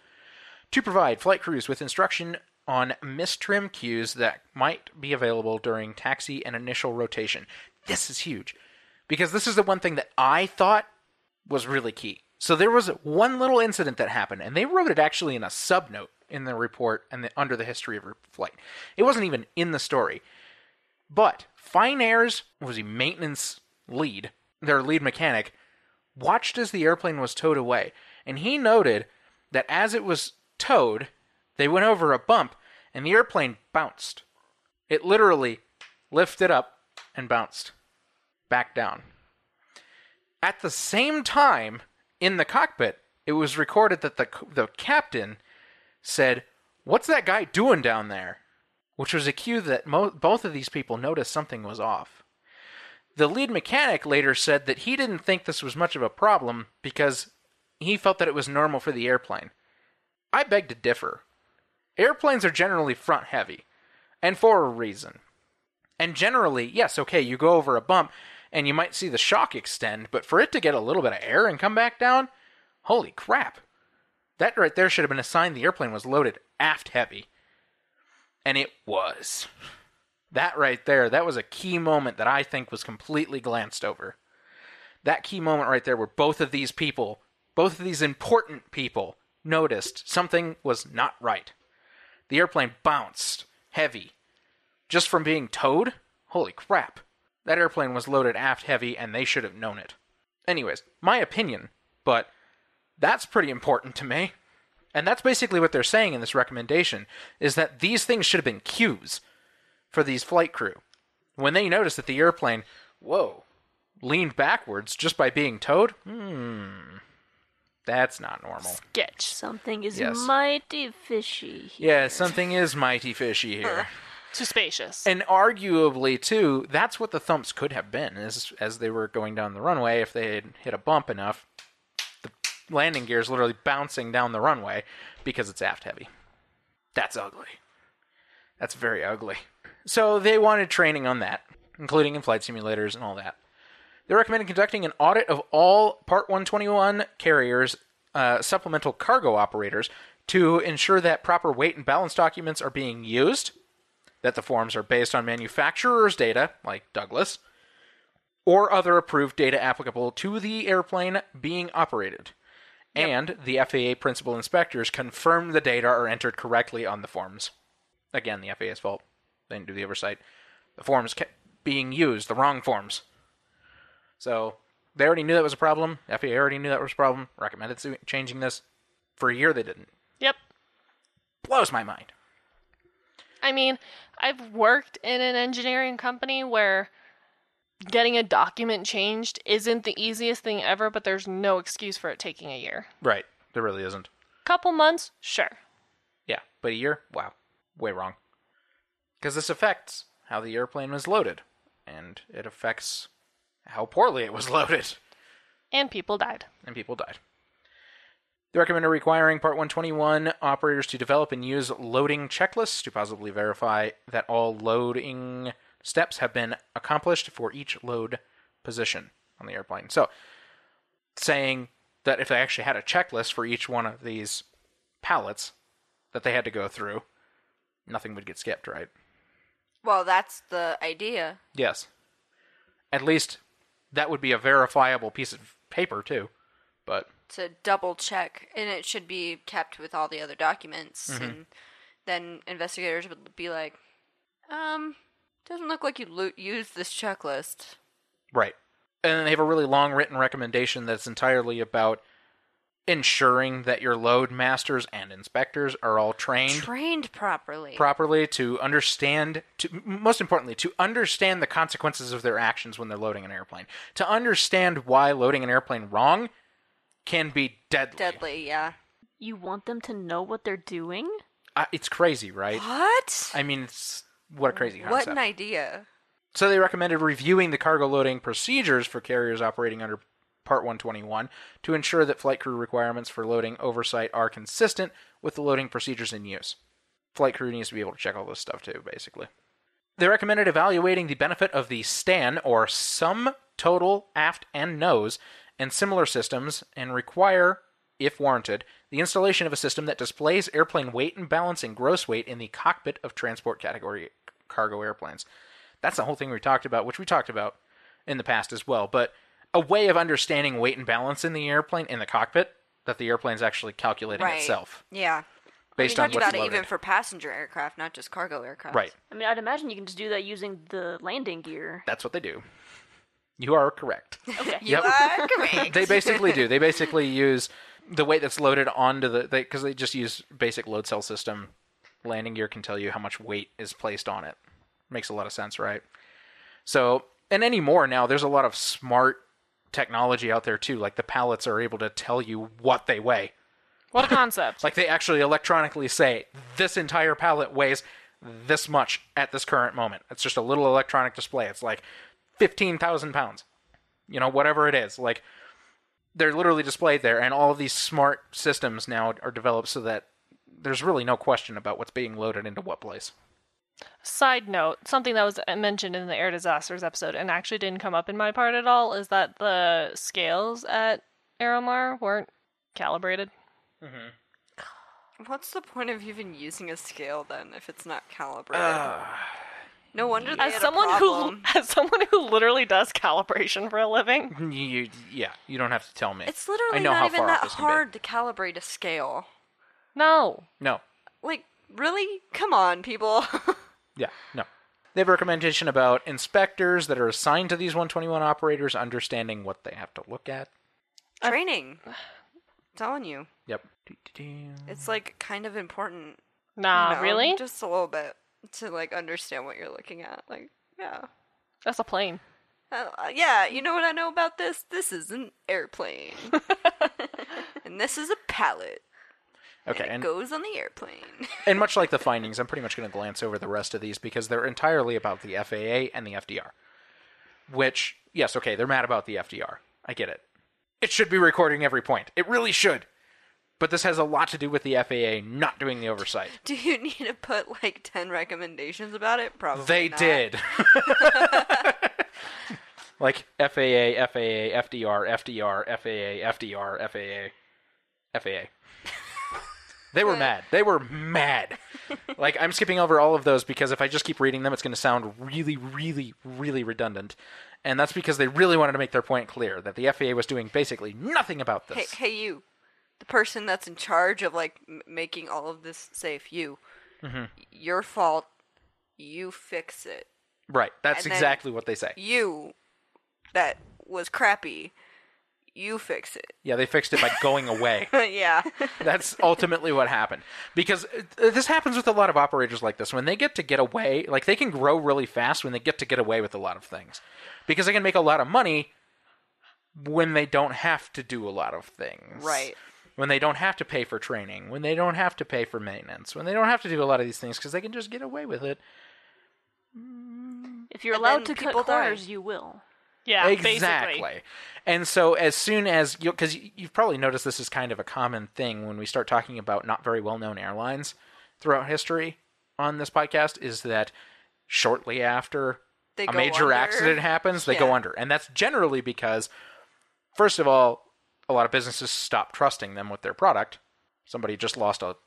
Speaker 1: to provide flight crews with instruction on mistrim cues that might be available during taxi and initial rotation. This is huge because this is the one thing that I thought was really key. So there was one little incident that happened, and they wrote it actually in a subnote in the report and the, under the history of flight. It wasn't even in the story. But Fine Air's was a maintenance lead, their lead mechanic, watched as the airplane was towed away, and he noted that as it was towed, they went over a bump and the airplane bounced. It literally lifted up and bounced back down. At the same time, in the cockpit, it was recorded that the the captain said, "What's that guy doing down there?" Which was a cue that mo- both of these people noticed something was off. The lead mechanic later said that he didn't think this was much of a problem because he felt that it was normal for the airplane. I beg to differ. Airplanes are generally front heavy, and for a reason. And generally, yes, okay, you go over a bump and you might see the shock extend, but for it to get a little bit of air and come back down, holy crap. That right there should have been a sign the airplane was loaded aft heavy. And it was. That right there, that was a key moment that I think was completely glanced over. That key moment right there where both of these people, both of these important people, noticed something was not right. The airplane bounced heavy just from being towed? Holy crap. That airplane was loaded aft heavy and they should have known it. Anyways, my opinion, but that's pretty important to me. And that's basically what they're saying in this recommendation is that these things should have been cues for these flight crew. When they noticed that the airplane, whoa, leaned backwards just by being towed, hmm, that's not normal.
Speaker 3: Sketch.
Speaker 4: Something is
Speaker 1: Yes.
Speaker 4: mighty fishy. here.
Speaker 1: Yeah, something is mighty fishy here.
Speaker 3: Too spacious.
Speaker 1: And arguably, too, that's what the thumps could have been as as they were going down the runway. If they had hit a bump enough, landing gear is literally bouncing down the runway because it's aft heavy. That's ugly. That's very ugly. So they wanted training on that, including in flight simulators and all that. They recommended conducting an audit of all Part 121 carriers, uh, supplemental cargo operators, to ensure that proper weight and balance documents are being used that the forms are based on manufacturer's data, like Douglas, or other approved data applicable to the airplane being operated. And the FAA principal inspectors confirm the data are entered correctly on the forms. Again, the FAA's fault. They didn't do the oversight. The forms kept being used, the wrong forms. So they already knew that was a problem. FAA already knew that was a problem. Recommended changing this. For a year, they didn't.
Speaker 3: yep.
Speaker 1: Blows my mind.
Speaker 3: I mean, I've worked in an engineering company where getting a document changed isn't the easiest thing ever, but there's no excuse for it taking a year.
Speaker 1: Right. There really isn't.
Speaker 3: Couple months, sure.
Speaker 1: Yeah, but a year? Wow. Way wrong. Because this affects how the airplane was loaded, and it affects how poorly it was loaded,
Speaker 3: And people died.
Speaker 1: and people died. They recommended requiring Part 121 operators to develop and use loading checklists to possibly verify that all loading steps have been accomplished for each load position on the airplane. So, saying that if they actually had a checklist for each one of these pallets that they had to go through, nothing would get skipped, right?
Speaker 2: Well, that's the idea.
Speaker 1: Yes. At least that would be a verifiable piece of paper, too. But
Speaker 2: to double check, and it should be kept with all the other documents.
Speaker 1: Mm-hmm.
Speaker 2: And then investigators would be like, "Um, doesn't look like you lo- used this checklist."
Speaker 1: Right. And then they have a really long written recommendation that's entirely about ensuring that your load masters and inspectors are all trained
Speaker 2: Trained properly.
Speaker 1: properly to understand to most importantly to understand the consequences of their actions when they're loading an airplane. To understand why loading an airplane wrong can be deadly.
Speaker 2: Deadly, yeah.
Speaker 4: You want them to know what they're doing?
Speaker 1: Uh, it's crazy, right?
Speaker 2: What?
Speaker 1: I mean, it's what a crazy concept.
Speaker 2: what an idea.
Speaker 1: So they recommended reviewing the cargo loading procedures for carriers operating under Part 121 to ensure that flight crew requirements for loading oversight are consistent with the loading procedures in use. Flight crew needs to be able to check all this stuff too, basically. They recommended evaluating the benefit of the STAN, or Sum Total Aft and Nose, and similar systems, and require, if warranted, the installation of a system that displays airplane weight and balance and gross weight in the cockpit of transport category cargo airplanes. That's the whole thing we talked about, which we talked about in the past as well. But a way of understanding weight and balance in the airplane in the cockpit that the airplane's actually calculating
Speaker 2: Right.
Speaker 1: itself
Speaker 2: Yeah.
Speaker 1: based
Speaker 2: we
Speaker 1: on
Speaker 2: talked
Speaker 1: what's
Speaker 2: about it
Speaker 1: loaded.
Speaker 2: even for passenger aircraft, not just cargo aircraft.
Speaker 1: right.
Speaker 4: I mean, I'd imagine you can just do that using the landing gear.
Speaker 1: That's what they do. You are correct.
Speaker 4: Okay.
Speaker 2: You
Speaker 1: Yep.
Speaker 2: are correct.
Speaker 1: they basically do. They basically use the weight that's loaded onto the because they, just use basic load cell system. Landing gear can tell you how much weight is placed on it. Makes a lot of sense, right? So, and anymore now, there's a lot of smart technology out there too. Like the pallets are able to tell you what they weigh.
Speaker 3: What a concept.
Speaker 1: Like they actually electronically say this entire pallet weighs this much at this current moment. It's just a little electronic display. It's like fifteen thousand pounds. You know, whatever it is. Like they're literally displayed there, and all of these smart systems now are developed so that there's really no question about what's being loaded into what place.
Speaker 3: Side note, something that was mentioned in the air disasters episode and actually didn't come up in my part at all is that the scales at Aeromar weren't calibrated. Mm-hmm.
Speaker 2: What's the point of even using a scale then if it's not calibrated? Uh, no wonder they
Speaker 3: As
Speaker 2: had
Speaker 3: someone
Speaker 2: a
Speaker 3: who
Speaker 2: problem.
Speaker 3: as someone who literally does calibration for a living,
Speaker 1: You, yeah, you don't have to tell me.
Speaker 2: It's
Speaker 1: I
Speaker 2: literally
Speaker 1: know
Speaker 2: not even that
Speaker 1: this can be.
Speaker 2: hard to calibrate a scale.
Speaker 3: No.
Speaker 1: No,
Speaker 2: Like, really? Come on, people.
Speaker 1: yeah, no. They have a recommendation about inspectors that are assigned to these 121 operators understanding what they have to look at.
Speaker 2: Training. telling you.
Speaker 1: Yep.
Speaker 2: It's like kind of important.
Speaker 3: Nah,
Speaker 2: you know,
Speaker 3: really?
Speaker 2: Just a little bit to like understand what you're looking at. Like, yeah.
Speaker 3: That's a plane.
Speaker 2: Uh, uh, yeah, you know what I know about this? This is an airplane. and this is a pallet.
Speaker 1: Okay,
Speaker 2: and it
Speaker 1: and,
Speaker 2: goes on the airplane.
Speaker 1: and much like the findings, I'm pretty much going to glance over the rest of these because they're entirely about the FAA and the FDR. Which, yes, okay, they're mad about the FDR. I get it. It should be recording every point. It really should. But this has a lot to do with the FAA not doing the oversight.
Speaker 2: Do you need to put like 10 recommendations about it? Probably.
Speaker 1: They
Speaker 2: not.
Speaker 1: did. like FAA, FAA, FDR, FDR, FAA, FDR, FAA, FAA. They were mad. They were mad. Like I'm skipping over all of those because if I just keep reading them, it's going to sound really, really, really redundant. And that's because they really wanted to make their point clear that the FAA was doing basically nothing about this.
Speaker 2: hey, you. The person that's in charge of like m- making all of this safe, you.
Speaker 1: Mm-hmm.
Speaker 2: Your fault. You fix it.
Speaker 1: Right. That's
Speaker 2: And
Speaker 1: exactly what they say.
Speaker 2: You that was crappy. You fix it.
Speaker 1: Yeah, they fixed it by going away.
Speaker 2: yeah.
Speaker 1: That's ultimately what happened. Because uh, this happens with a lot of operators like this. When they get to get away, like they can grow really fast when they get to get away with a lot of things. Because they can make a lot of money when they don't have to do a lot of things.
Speaker 2: Right.
Speaker 1: When they don't have to pay for training, when they don't have to pay for maintenance, when they don't have to do a lot of these things because they can just get away with it.
Speaker 4: If you're
Speaker 2: And
Speaker 4: allowed to cut
Speaker 2: people die.
Speaker 4: corners, you will.
Speaker 3: Yeah,
Speaker 1: exactly.
Speaker 3: basically.
Speaker 1: And so, as soon as you, because you've probably noticed this is kind of a common thing when we start talking about not very well known airlines throughout history on this podcast, is that shortly after
Speaker 2: They
Speaker 1: a major
Speaker 2: under.
Speaker 1: accident happens, they go under. And that's generally because, first of all, a lot of businesses stop trusting them with their product. Somebody just lost a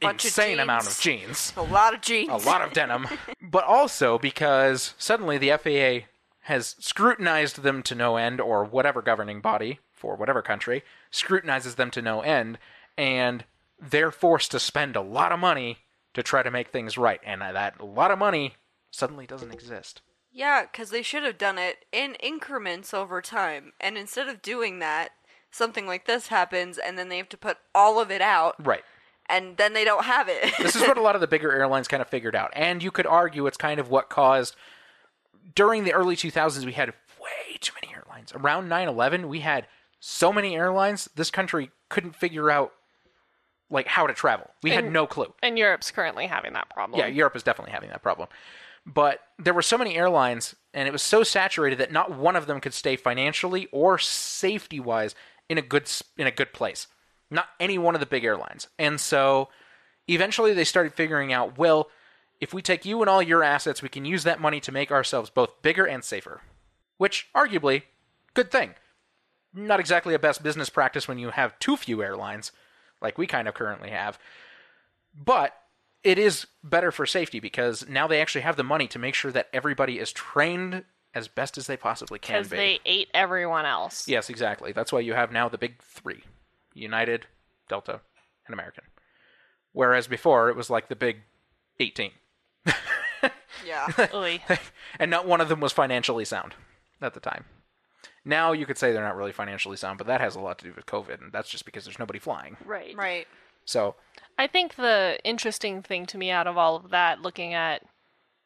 Speaker 2: Bunch of
Speaker 1: insane amount of
Speaker 2: jeans A lot of jeans.
Speaker 1: a lot of denim, but also because suddenly the FAA has scrutinized them to no end, or whatever governing body for whatever country scrutinizes them to no end, and they're forced to spend a lot of money to try to make things right, and that lot of money suddenly doesn't exist.
Speaker 2: Yeah, because they should have done it in increments over time. And instead of doing that, something like this happens, and then they have to put all of it out,
Speaker 1: Right.
Speaker 2: and then they don't have it.
Speaker 1: This is what a lot of the bigger airlines kind of figured out. And you could argue it's kind of what caused during the early 2000s we had way too many airlines. Around 9/11 we had so many airlines this country couldn't figure out like how to travel. We had no clue.
Speaker 3: And Europe's currently having that problem.
Speaker 1: Yeah, Europe is definitely having that problem. But there were so many airlines and it was so saturated that not one of them could stay financially or safety-wise in a good in a good place. Not any one of the big airlines. And so eventually they started figuring out, well, if we take you and all your assets, we can use that money to make ourselves both bigger and safer. Which arguably good thing. Not exactly a best business practice when you have too few airlines like we kind of currently have. But it is better for safety because now they actually have the money to make sure that everybody is trained as best as they possibly can be.
Speaker 3: Because they ate everyone else.
Speaker 1: Yes, exactly. That's why you have now the big three United, Delta, and American. Whereas before it was like the big 18.
Speaker 2: yeah.
Speaker 3: Oy.
Speaker 1: and not one of them was financially sound at the time. Now you could say they're not really financially sound, but that has a lot to do with COVID, and that's just because there's nobody flying.
Speaker 4: Right.
Speaker 2: Right.
Speaker 1: So,
Speaker 3: I think the interesting thing to me out of all of that, looking at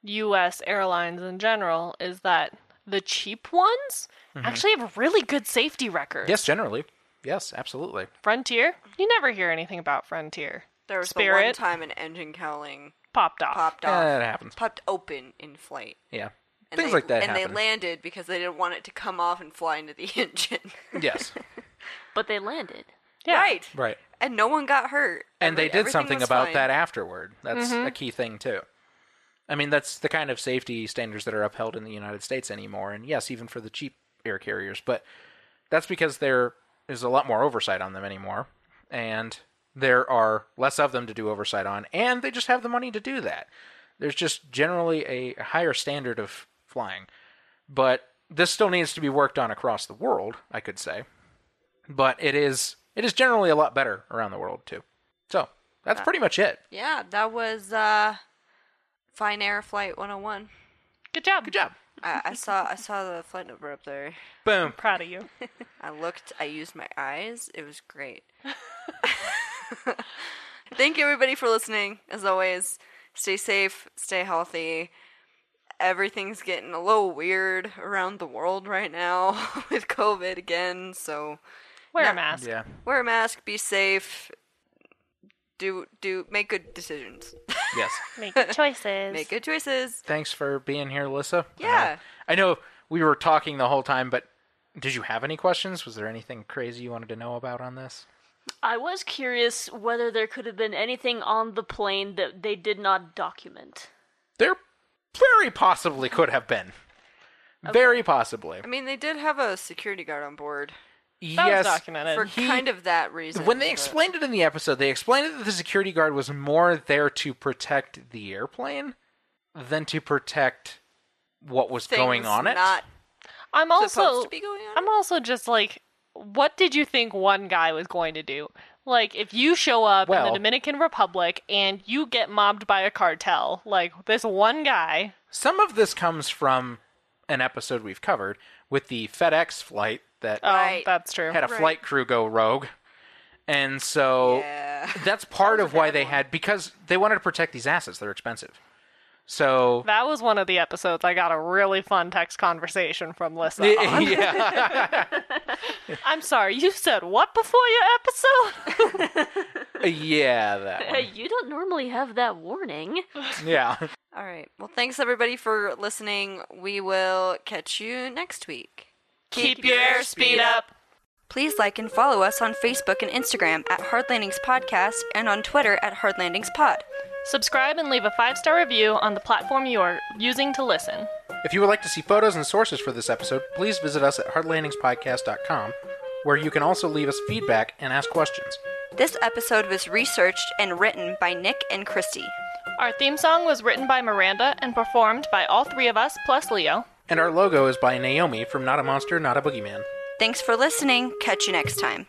Speaker 3: U.S. airlines in general, is that the cheap ones actually have really good safety records.
Speaker 1: Mm-hmm. yes, generally. Yes, absolutely.
Speaker 3: Frontier, you never hear anything about Frontier.
Speaker 2: There was the one time an engine cowling
Speaker 3: popped off.
Speaker 2: popped
Speaker 1: Yeah,
Speaker 2: off,
Speaker 1: that happens.
Speaker 2: popped open in flight.
Speaker 1: Yeah.
Speaker 2: And
Speaker 1: Things
Speaker 2: they,
Speaker 1: like that
Speaker 2: And
Speaker 1: happen.
Speaker 2: they landed because they didn't want it to come off and fly into the engine.
Speaker 1: yes.
Speaker 4: But they landed.
Speaker 3: Yeah.
Speaker 2: Right.
Speaker 1: Right.
Speaker 2: And no one got hurt.
Speaker 1: and they did something about
Speaker 2: fine.
Speaker 1: that afterward. That's mm-hmm. a key thing too. I mean, that's the kind of safety standards that are upheld in the United States anymore, and yes, even for the cheap air carriers. But that's because there is a lot more oversight on them anymore, and there are less of them to do oversight on, and they just have the money to do that. There's just generally a higher standard of flying, but this still needs to be worked on across the world. I could say, but it is it is generally a lot better around the world too. So that's pretty much it.
Speaker 2: Yeah, that was uh, Fine Air Flight 101.
Speaker 3: Good job.
Speaker 1: Good job.
Speaker 2: I, I saw I saw the flight number up there.
Speaker 1: Boom.
Speaker 3: Proud of you.
Speaker 2: I looked. I used my eyes. It was great. Thank you everybody for listening. As always, stay safe, stay healthy. Everything's getting a little weird around the world right now with COVID again. So
Speaker 3: Wear
Speaker 2: Yeah.
Speaker 3: a mask.
Speaker 1: Yeah.
Speaker 2: wear a mask, be safe, do do make good decisions,
Speaker 1: Yes.
Speaker 3: Make good choices.
Speaker 2: make good choices.
Speaker 1: Thanks for being here, Alyssa.
Speaker 2: Yeah.
Speaker 1: Uh, I know we were talking the whole time, but did you have any questions? Was there anything crazy you wanted to know about on this?
Speaker 4: I was curious whether there could have been anything on the plane that they did not document.
Speaker 1: There very possibly could have been. Very possibly.
Speaker 2: I mean, they did have a security guard on board
Speaker 3: That
Speaker 1: yes.
Speaker 3: was documented.
Speaker 2: for
Speaker 1: He-
Speaker 2: kind of that reason.
Speaker 1: When they
Speaker 2: but-
Speaker 1: explained it in the episode, they explained that the security guard was more there to protect the airplane than to protect what was going
Speaker 2: things
Speaker 1: on it.
Speaker 2: not
Speaker 3: I'm
Speaker 2: supposed
Speaker 3: also
Speaker 2: to be going on.
Speaker 3: I'm also just like, what did you think one guy was going to do? Like, if you show up in the Dominican Republic and you get mobbed by a cartel, like this one guy,
Speaker 1: Some of this comes from an episode we've covered with the FedEx flight that
Speaker 3: oh,
Speaker 2: Right.
Speaker 3: that's true.
Speaker 1: had a
Speaker 2: Right.
Speaker 1: flight crew go rogue. And so
Speaker 2: Yeah.
Speaker 1: that's part
Speaker 2: was
Speaker 1: of why they
Speaker 2: one.
Speaker 1: had because they wanted to protect these assets. They're expensive. So
Speaker 3: That was one of the episodes I got a really fun text conversation from Lissa. on.
Speaker 1: yeah,
Speaker 3: I'm sorry, you said what before your episode?
Speaker 1: yeah, that uh,
Speaker 4: one. You don't normally have that warning.
Speaker 1: yeah.
Speaker 2: All right. Well, thanks everybody for listening. We will catch you next week.
Speaker 3: Keep your airspeed up.
Speaker 2: Please like and follow us on Facebook and Instagram at Hard Landings Podcast and on Twitter at Hard Landings Pod.
Speaker 3: Subscribe and leave a five star review on the platform you are using to listen.
Speaker 1: If you would like to see photos and sources for this episode, please visit us at hardlandingspodcast.com, where you can also leave us feedback and ask questions.
Speaker 2: This episode was researched and written by Nick and Christy.
Speaker 3: Our theme song was written by Miranda and performed by all three of us plus Leo.
Speaker 1: And our logo is by Naomi from Not a Monster, Not a Boogeyman.
Speaker 2: Thanks for listening. Catch you next time.